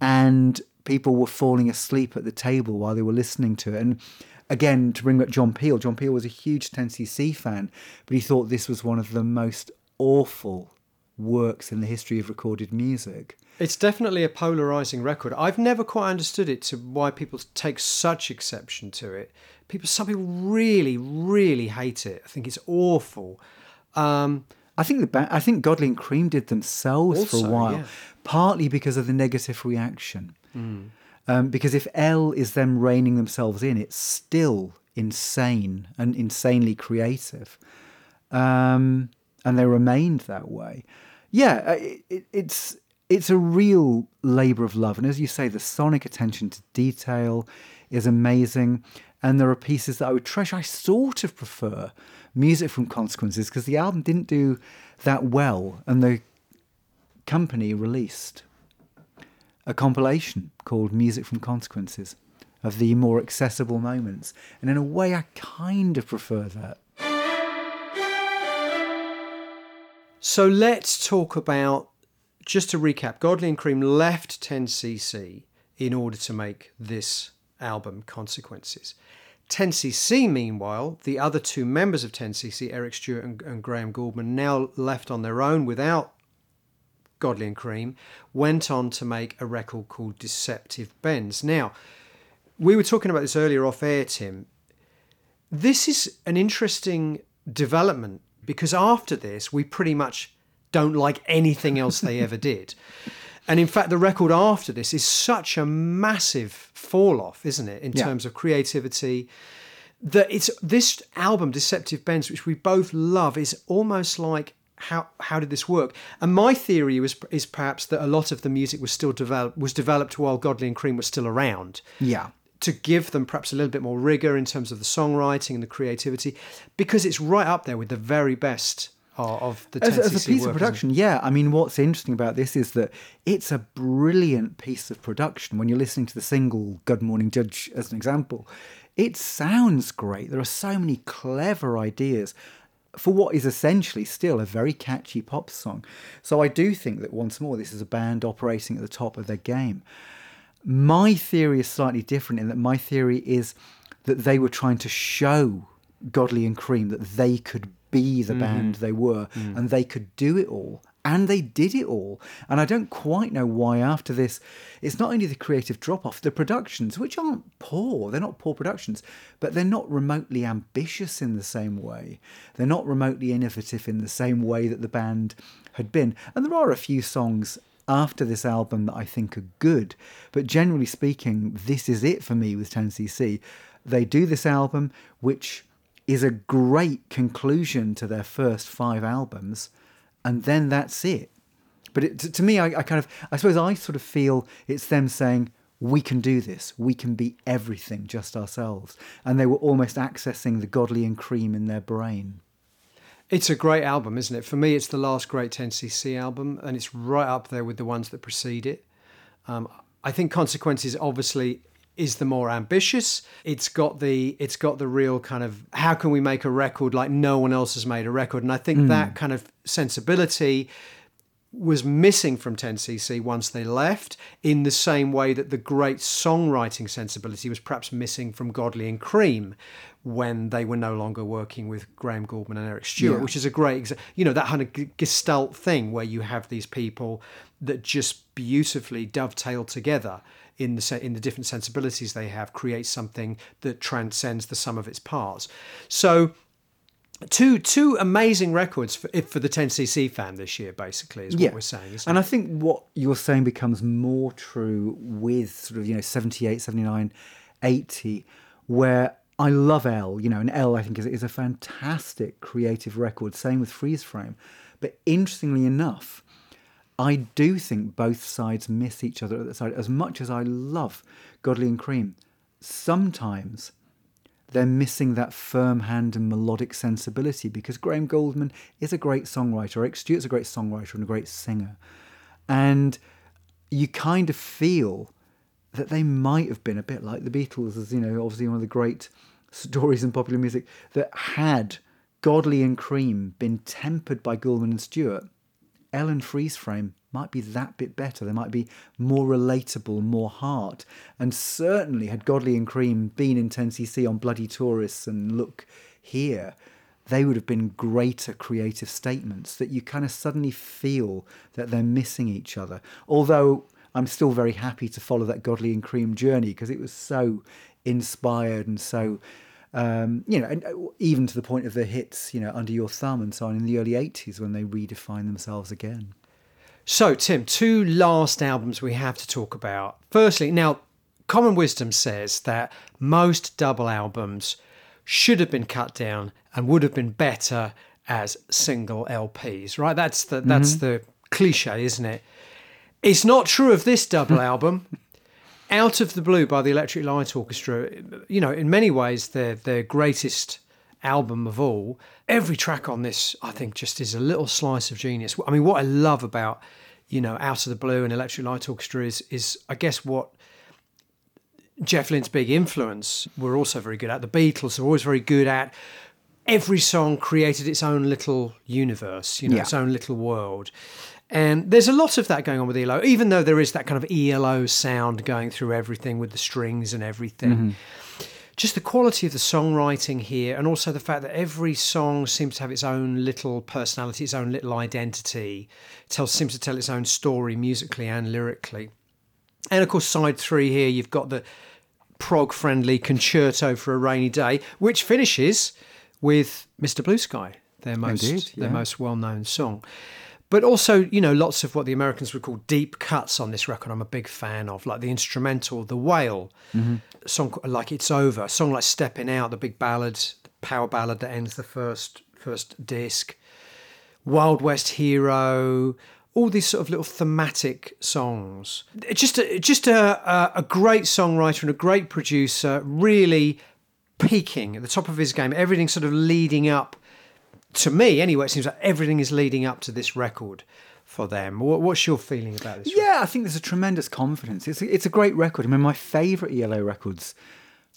And people were falling asleep at the table while they were listening to it. And again, to bring up John Peel, John Peel was a huge 10cc fan, but he thought this was one of the most awful works in the history of recorded music. It's definitely a polarizing record. I've never quite understood it to why people take such exception to it. People, some people really, really hate it. I think it's awful. Um, I think the ba- I think Godley and Creme did themselves for a while, yeah. partly because of the negative reaction. Um, because if L is them reining themselves in, it's still insane and insanely creative, um, and they remained that way. Yeah, uh, it, it, it's it's a real labour of love, and as you say, the sonic attention to detail is amazing, and there are pieces that I would treasure. I sort of prefer music from Consequences because the album didn't do that well, and the company released a compilation called Music from Consequences of the more accessible moments. And in a way, I kind of prefer that. So let's talk about, just to recap, Godley and Creme left 10cc in order to make this album, Consequences. 10cc, meanwhile, the other two members of 10cc, Eric Stewart and, and Graham Gouldman, now left on their own without Godley and Creme, went on to make a record called Deceptive Bends. Now, we were talking about this earlier off air, Tim. This is an interesting development because after this, we pretty much don't like anything else they ever did. And in fact, the record after this is such a massive fall off, isn't it, in Yeah. terms of creativity? That it's this album, Deceptive Bends, which we both love, is almost like how how did this work? And my theory was is perhaps that a lot of the music was still developed was developed while Godley and Creme was still around Yeah. to give them perhaps a little bit more rigor in terms of the songwriting and the creativity, because it's right up there with the very best of, the 10cc As, as a piece work, of production, yeah. I mean, what's interesting about this is that it's a brilliant piece of production. When you're listening to the single Good Morning Judge as an example, it sounds great. There are so many clever ideas for what is essentially still a very catchy pop song. So I do think that once more, this is a band operating at the top of their game. My theory is slightly different in that my theory is that they were trying to show Godley and Creme that they could be the mm-hmm. band they were mm. and they could do it all. And they did it all. And I don't quite know why after this, it's not only the creative drop off, the productions, which aren't poor, they're not poor productions, but they're not remotely ambitious in the same way. They're not remotely innovative in the same way that the band had been. And there are a few songs after this album that I think are good. But generally speaking, this is it for me with 10cc. They do this album, which is a great conclusion to their first five albums, and then that's it. But it, to, to me, I, I kind of, I suppose I sort of feel it's them saying, we can do this. We can be everything just ourselves. And they were almost accessing the Godley and Creme in their brain. It's a great album, isn't it? For me, it's the last great 10cc album, and it's right up there with the ones that precede it. Um, I think Consequences obviously is the more ambitious. It's got the it's got the real kind of how can we make a record like no one else has made a record, and I think hmm. that kind of sensibility was missing from 10cc once they left, in the same way that the great songwriting sensibility was perhaps missing from Godley and Creme when they were no longer working with Graham Gouldman and Eric Stewart, Yeah. which is a great, you know, that kind of gestalt thing where you have these people that just beautifully dovetail together in the in the different sensibilities they have, creates something that transcends the sum of its parts. So two two amazing records for if for the 10cc fan this year basically is what we're saying and it? I think what you're saying becomes more true with sort of, you know, 78, 79, 80, where I love L, you know, and L I think is, is a fantastic creative record. Same with Freeze Frame. But interestingly enough, I do think both sides miss each other at the side. As much as I love Godley and Creme, sometimes they're missing that firm hand and melodic sensibility because Graham Gouldman is a great songwriter, Eric Stewart's a great songwriter and a great singer. And you kind of feel that they might have been a bit like the Beatles, as you know, obviously one of the great stories in popular music, that had Godley and Creme been tempered by Gouldman and Stewart, L and Freeze Frame might be that bit better. They might be more relatable, more heart. And certainly, had Godley and Creme been in 10cc on Bloody Tourists and Look Hear, they would have been greater creative statements that you kind of suddenly feel that they're missing each other. Although I'm still very happy to follow that Godley and Creme journey because it was so inspired and so Um, you know, and uh, even to the point of the hits, you know, under your thumb and so on in the early '80s when they redefined themselves again. So, Tim, two last albums we have to talk about. Firstly, now, common wisdom says that most double albums should have been cut down and would have been better as single LPs, right? That's the that's mm-hmm. the cliche, isn't it? It's not true of this double album. Out of the Blue by the Electric Light Orchestra, you know, in many ways, their their greatest album of all. Every track on this, I think, just is a little slice of genius. I mean, what I love about, you know, Out of the Blue and Electric Light Orchestra is, is I guess, what Jeff Lynne's big influence were also very good at. The Beatles are always very good at. Every song created its own little universe, you know, yeah. its own little world. And there's a lot of that going on with ELO, even though there is that kind of ELO sound going through everything with the strings and everything. Mm-hmm. Just the quality of the songwriting here, and also the fact that every song seems to have its own little personality, its own little identity, tells seems to tell its own story musically and lyrically. And of course, side three here, you've got the prog friendly concerto for a rainy day, which finishes with Mr. Blue Sky, their most Indeed, yeah. their most well known song. But also, you know, lots of what the Americans would call deep cuts on this record. I'm a big fan of, like the instrumental, the Whale mm-hmm. song, like It's Over, a song like Stepping Out, the big ballad, the power ballad that ends the first first disc, Wild West Hero, all these sort of little thematic songs. Just a, just a, a great songwriter and a great producer, really peaking at the top of his game. Everything sort of leading up to me, anyway, it seems like everything is leading up to this record for them. What's your feeling about this? Yeah, record? I think there's a tremendous confidence. It's a, it's a great record. I mean, my favourite ELO records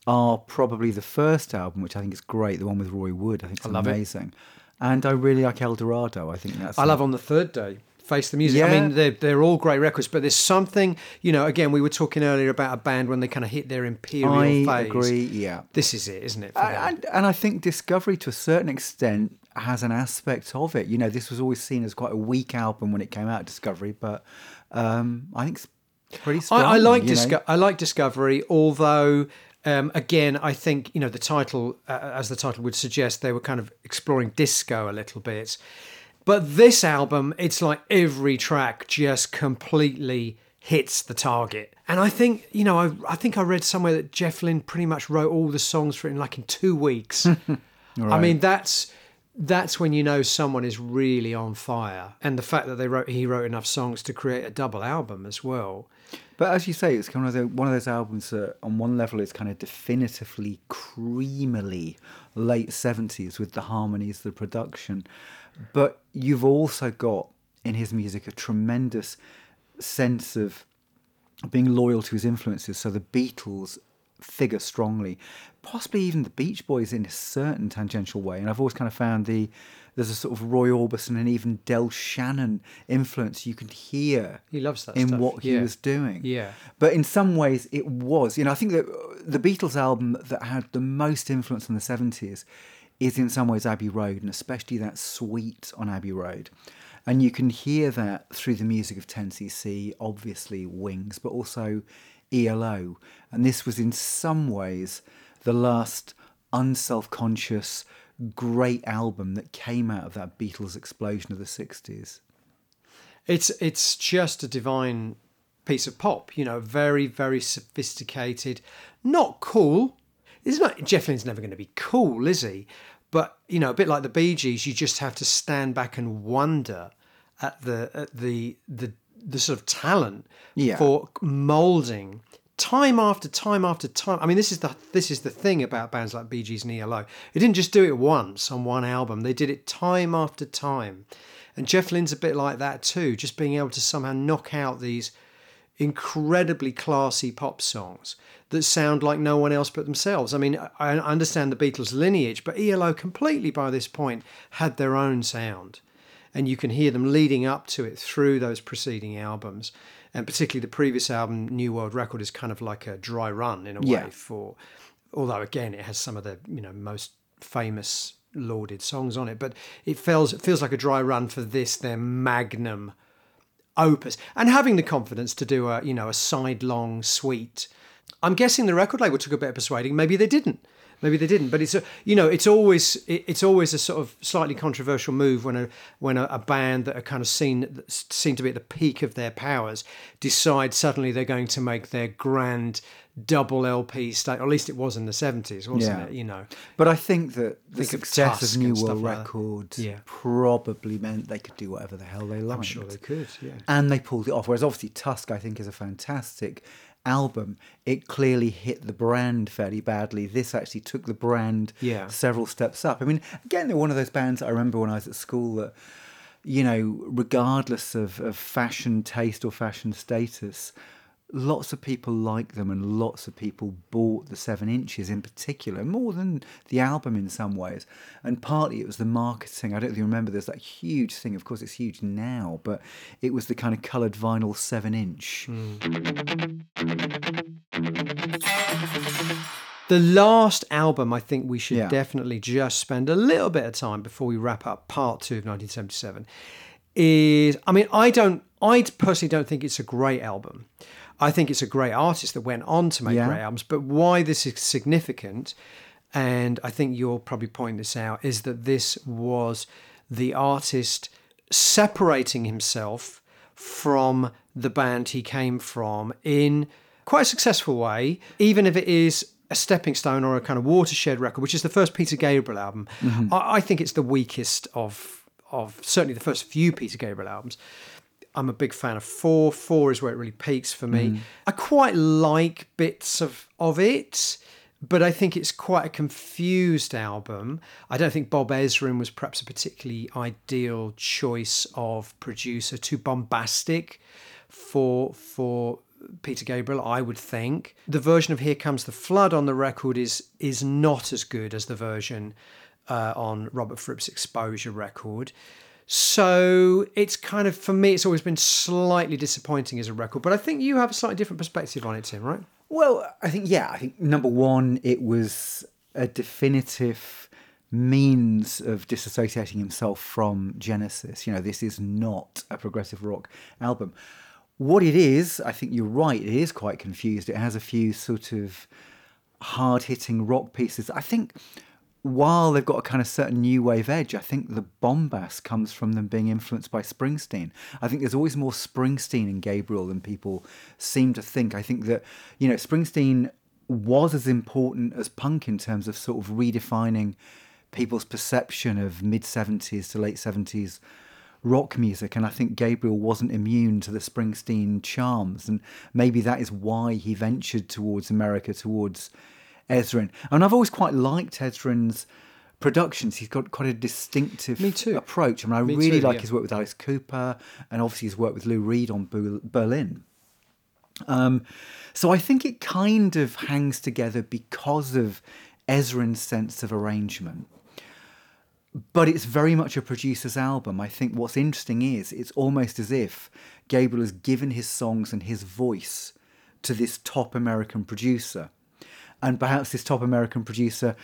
are probably the first album, which I think is great, the one with Roy Wood. I think it's I amazing. It. And I really like El Dorado. I think that's. I love On the Third Day. Face the Music. Yeah. I mean, they're, they're all great records, but there's something, you know, again, we were talking earlier about a band when they kind of hit their imperial I phase. agree, yeah. This is it, isn't it? And, and, I think Discovery, to a certain extent, has an aspect of it. You know, this was always seen as quite a weak album when it came out, Discovery, but um, I think it's pretty strong. I, I like Disco- I like Discovery, although. Um, again, I think you know the title, uh, as the title would suggest, they were kind of exploring disco a little bit. But this album, it's like every track just completely hits the target. And I think, you know, I, I think I read somewhere that Jeff Lynne pretty much wrote all the songs for it in like in two weeks. right. I mean, that's that's when you know someone is really on fire. And the fact that they wrote he wrote enough songs to create a double album as well. But as you say, it's kind of one of those albums that, on one level, is kind of definitively creamily late seventies with the harmonies, the production. But you've also got in his music a tremendous sense of being loyal to his influences. So the Beatles figure strongly, possibly even the Beach Boys in a certain tangential way. And I've always kind of found the there's a sort of Roy Orbison and even Del Shannon influence you can hear. He loves that in stuff. what he was doing. Yeah, but in some ways it was. You know, I think that the Beatles album that had the most influence in the seventies is in some ways Abbey Road, and especially that suite on Abbey Road. And you can hear that through the music of 10cc, obviously Wings, but also ELO. And this was in some ways the last unself conscious, great album that came out of that Beatles explosion of the 60s. It's, it's just a divine piece of pop, you know, very, very sophisticated, not cool. It's not, Jeff Lynne's never going to be cool, is he? But, you know, a bit like the Bee Gees, you just have to stand back and wonder at the, at the, the, the sort of talent yeah. for molding time after time after time. I mean, this is the this is the thing about bands like Bee Gees and ELO. They didn't just do it once on one album. They did it time after time. And Jeff Lynne's a bit like that too, just being able to somehow knock out these incredibly classy pop songs that sound like no one else but themselves. I mean, I understand the Beatles' lineage, but ELO completely by this point had their own sound. And you can hear them leading up to it through those preceding albums and particularly the previous album, New World Record, is kind of like a dry run in a yeah. way for. Although again, it has some of the you know most famous lauded songs on it, but it feels it feels like a dry run for this their magnum opus, and having the confidence to do a you know a side long suite. I'm guessing the record label took a bit of persuading. Maybe they didn't. Maybe they didn't. But it's a, you know, it's always it, it's always a sort of slightly controversial move when a when a, a band that are kind of seen seem to be at the peak of their powers decide suddenly they're going to make their grand double LP state. Or at least it was in the seventies, wasn't Yeah. it? You know, But I think that the Think success Tusk of New World like. Records Yeah. probably meant they could do whatever the hell they liked. I'm sure they could. Yeah. and they pulled it off. Whereas obviously Tusk, I think, is a fantastic album. It clearly hit the brand fairly badly. This actually took the brand Yeah. several steps up. I mean, again, they're one of those bands I remember when I was at school that, you know, regardless of, of fashion taste or fashion status, lots of people liked them and lots of people bought the seven inches in particular, more than the album in some ways. And partly it was the marketing. I don't you remember there's that huge thing, of course it's huge now, but it was the kind of coloured vinyl seven inch. Mm. The last album, I think we should Yeah. definitely just spend a little bit of time before we wrap up part two of 1977. Is I mean, I don't, I personally don't think it's a great album. I think it's a great artist that went on to make Yeah. great albums. But why this is significant, and I think you'll probably point this out, is that this was the artist separating himself from the band he came from in quite a successful way, even if it is a stepping stone or a kind of watershed record, which is the first Peter Gabriel album. Mm-hmm. I, I think it's the weakest of of certainly the first few Peter Gabriel albums. I'm a big fan of four. Four is where it really peaks for me. I quite like bits of of it, but I think it's quite a confused album. I don't think Bob Ezrin was perhaps a particularly ideal choice of producer. Too bombastic for for Peter Gabriel, I would think. The version of Here Comes the Flood on the record is is not as good as the version uh, on Robert Fripp's Exposure record. So it's kind of for me, it's always been slightly disappointing as a record. But I think you have a slightly different perspective on it, Tim, right? Well, I think, yeah, I think number one, it was a definitive means of disassociating himself from Genesis. You know, this is not a progressive rock album. What it is, I think you're right, it is quite confused. It has a few sort of hard hitting rock pieces. I think while they've got a kind of certain new wave edge, I think the bombast comes from them being influenced by Springsteen. I think there's always more Springsteen in Gabriel than people seem to think. I think that, you know, Springsteen was as important as punk in terms of sort of redefining people's perception of mid 70s to late 70s rock music and I think Gabriel wasn't immune to the Springsteen charms and maybe that is why he ventured towards America towards Ezrin and I've always quite liked Ezrin's productions he's got quite a distinctive Me too. approach I mean I Me really too, like yeah. his work with Alice Cooper and obviously his work with Lou Reed on Berlin um, so I think it kind of hangs together because of Ezrin's sense of arrangement but it's very much a producer's album. I think what's interesting is it's almost as if Gabriel has given his songs and his voice to this top American producer. And perhaps this top American producer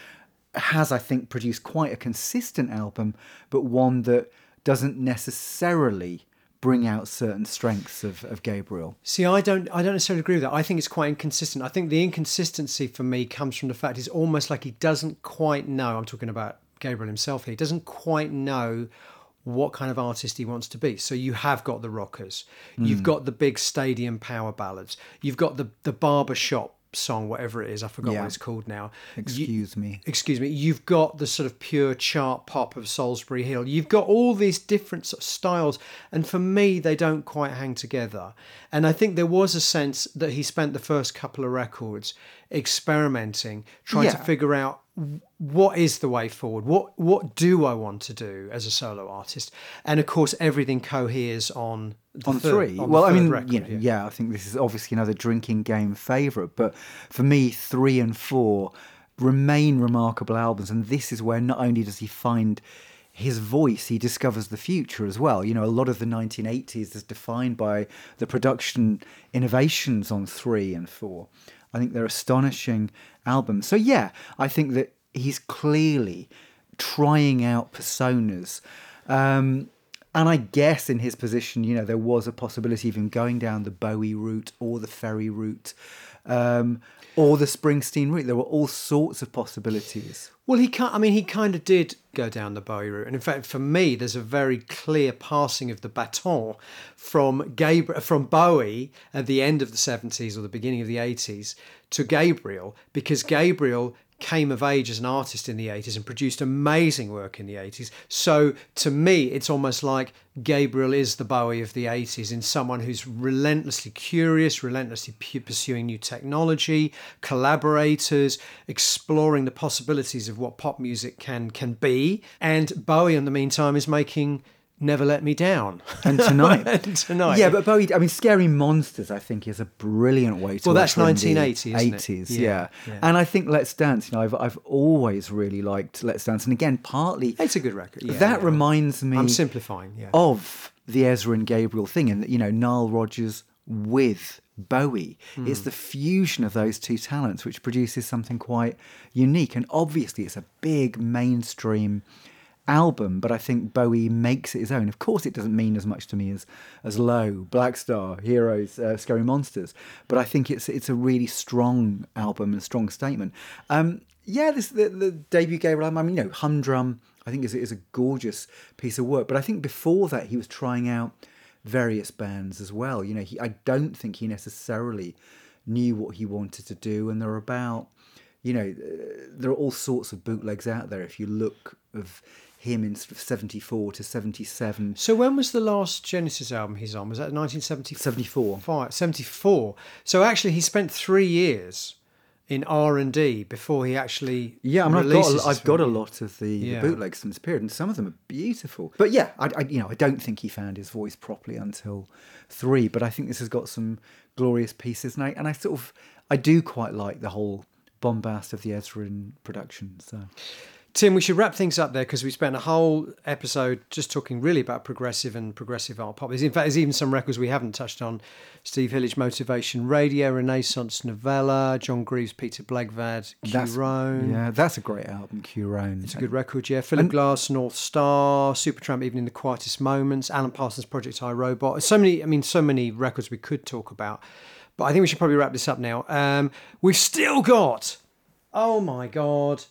has, I think, produced quite a consistent album, but one that doesn't necessarily bring out certain strengths of, of Gabriel. See, I don't, I don't necessarily agree with that. I think it's quite inconsistent. I think the inconsistency for me comes from the fact it's almost like he doesn't quite know. I'm talking about Gabriel himself here. He doesn't quite know what kind of artist he wants to be. So you have got the rockers, you've hmm. got the big stadium power ballads, you've got the the barber shop song, whatever it is. I forgot Yeah. what it's called now. You- Excuse me. excuse me, you've got the sort of pure chart pop of Solsbury Hill. You've got all these different sort of styles, and for me, they don't quite hang together. And I think there was a sense that he spent the first couple of records experimenting, trying to figure out what is the way forward. What what do I want to do as a solo artist? And of course, everything coheres on the on third- three. on well, I mean, record, you know, yeah. I think this is obviously another drinking game favourite, but for me, three and four remain remarkable albums, and this is where not only does he find his voice, he discovers the future as well. You know, a lot of the 1980s is defined by the production innovations on three and four. I think they're astonishing albums. So yeah, I think that he's clearly trying out personas. Um, And I guess in his position, you know, there was a possibility of him going down the Bowie route or the Ferry route um, or the Springsteen route. There were all sorts of possibilities. Well, he can't. I mean, he kind of did go down the Bowie route, and in fact, for me, there's a very clear passing of the baton from Gabriel, from Bowie at the end of the '70s or the beginning of the '80s to Gabriel, because Gabriel came of age as an artist in the 80s and produced amazing work in the 80s. So to me, it's almost like Gabriel is the Bowie of the 80s in someone who's relentlessly curious, relentlessly pursuing new technology, collaborators, exploring the possibilities of what pop music can can be. And Bowie, in the meantime, is making Never Let Me Down. And tonight. and tonight. Yeah, but Bowie, I mean, Scary Monsters, I think, is a brilliant way to Well, that's usher in 1980, isn't it? 80s, Yeah, yeah. yeah. And I think Let's Dance, you know, I've, I've always really liked Let's Dance. And again, partly It's a good record. Yeah, that yeah. reminds me I'm simplifying, yeah. of the Ezrin and Gabriel thing, and you know, Nile Rodgers with Bowie. It's Hmm. the fusion of those two talents which produces something quite unique. And obviously, it's a big mainstream album, but I think Bowie makes it his own. Of course, it doesn't mean as much to me as as Low, Black Star, Heroes, uh, Scary Monsters, but I think it's it's a really strong album and a strong statement. Um, yeah, this the, the debut Gabriel album. I mean, you know, Humdrum. I think is is a gorgeous piece of work. But I think before that, he was trying out various bands as well. You know, he I don't think he necessarily knew what he wanted to do, and they're about you know, uh, there are all sorts of bootlegs out there. If you look of him in sort of 74 to 77, So when was the last Genesis album he's on? Was that 1974? 74. 74. So actually, he spent three years in R and D before he actually Yeah, I mean, I've got, a, I've got a lot of the, Yeah. the bootlegs from this period, and some of them are beautiful. But yeah, I, I, you know, I don't think he found his voice properly until three. But I think this has got some glorious pieces, and I, and I sort of, I do quite like the whole bombast of the Ezrin production. So Tim, we should wrap things up there because we spent a whole episode just talking really about progressive and progressive art pop. There's, in fact, there's even some records we haven't touched on: Steve Hillage, Motivation Radio, Renaissance Novella, John Greaves, Peter Blegvad, Kew Rhone. yeah, that's a great album, Kew Rhone. It's a good record, yeah. Philip Glass, North Star, Supertramp, even in the quietest moments. Alan Parsons' Project I Robot. So many, I mean, so many records we could talk about, but I think we should probably wrap this up now. Um, we've still got, oh my god,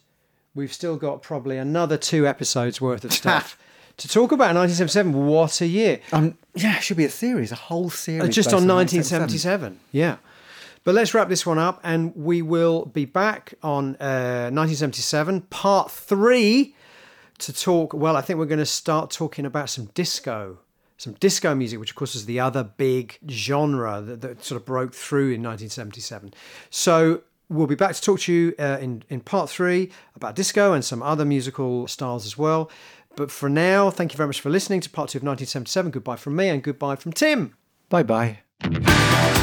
we've still got probably another two episodes worth of stuff to talk about. 1977, what a year! Um, yeah, it should be a series, a whole series. Uh, just on 1977. 1977. Yeah. But let's wrap this one up and we will be back on uh, 1977, part three, to talk. Well, I think we're going to start talking about some disco. Some disco music, which of course was the other big genre that, that sort of broke through in 1977. So we'll be back to talk to you uh, in, in part three about disco and some other musical styles as well. But for now, thank you very much for listening to part two of 1977. Goodbye from me and goodbye from Tim. Bye bye.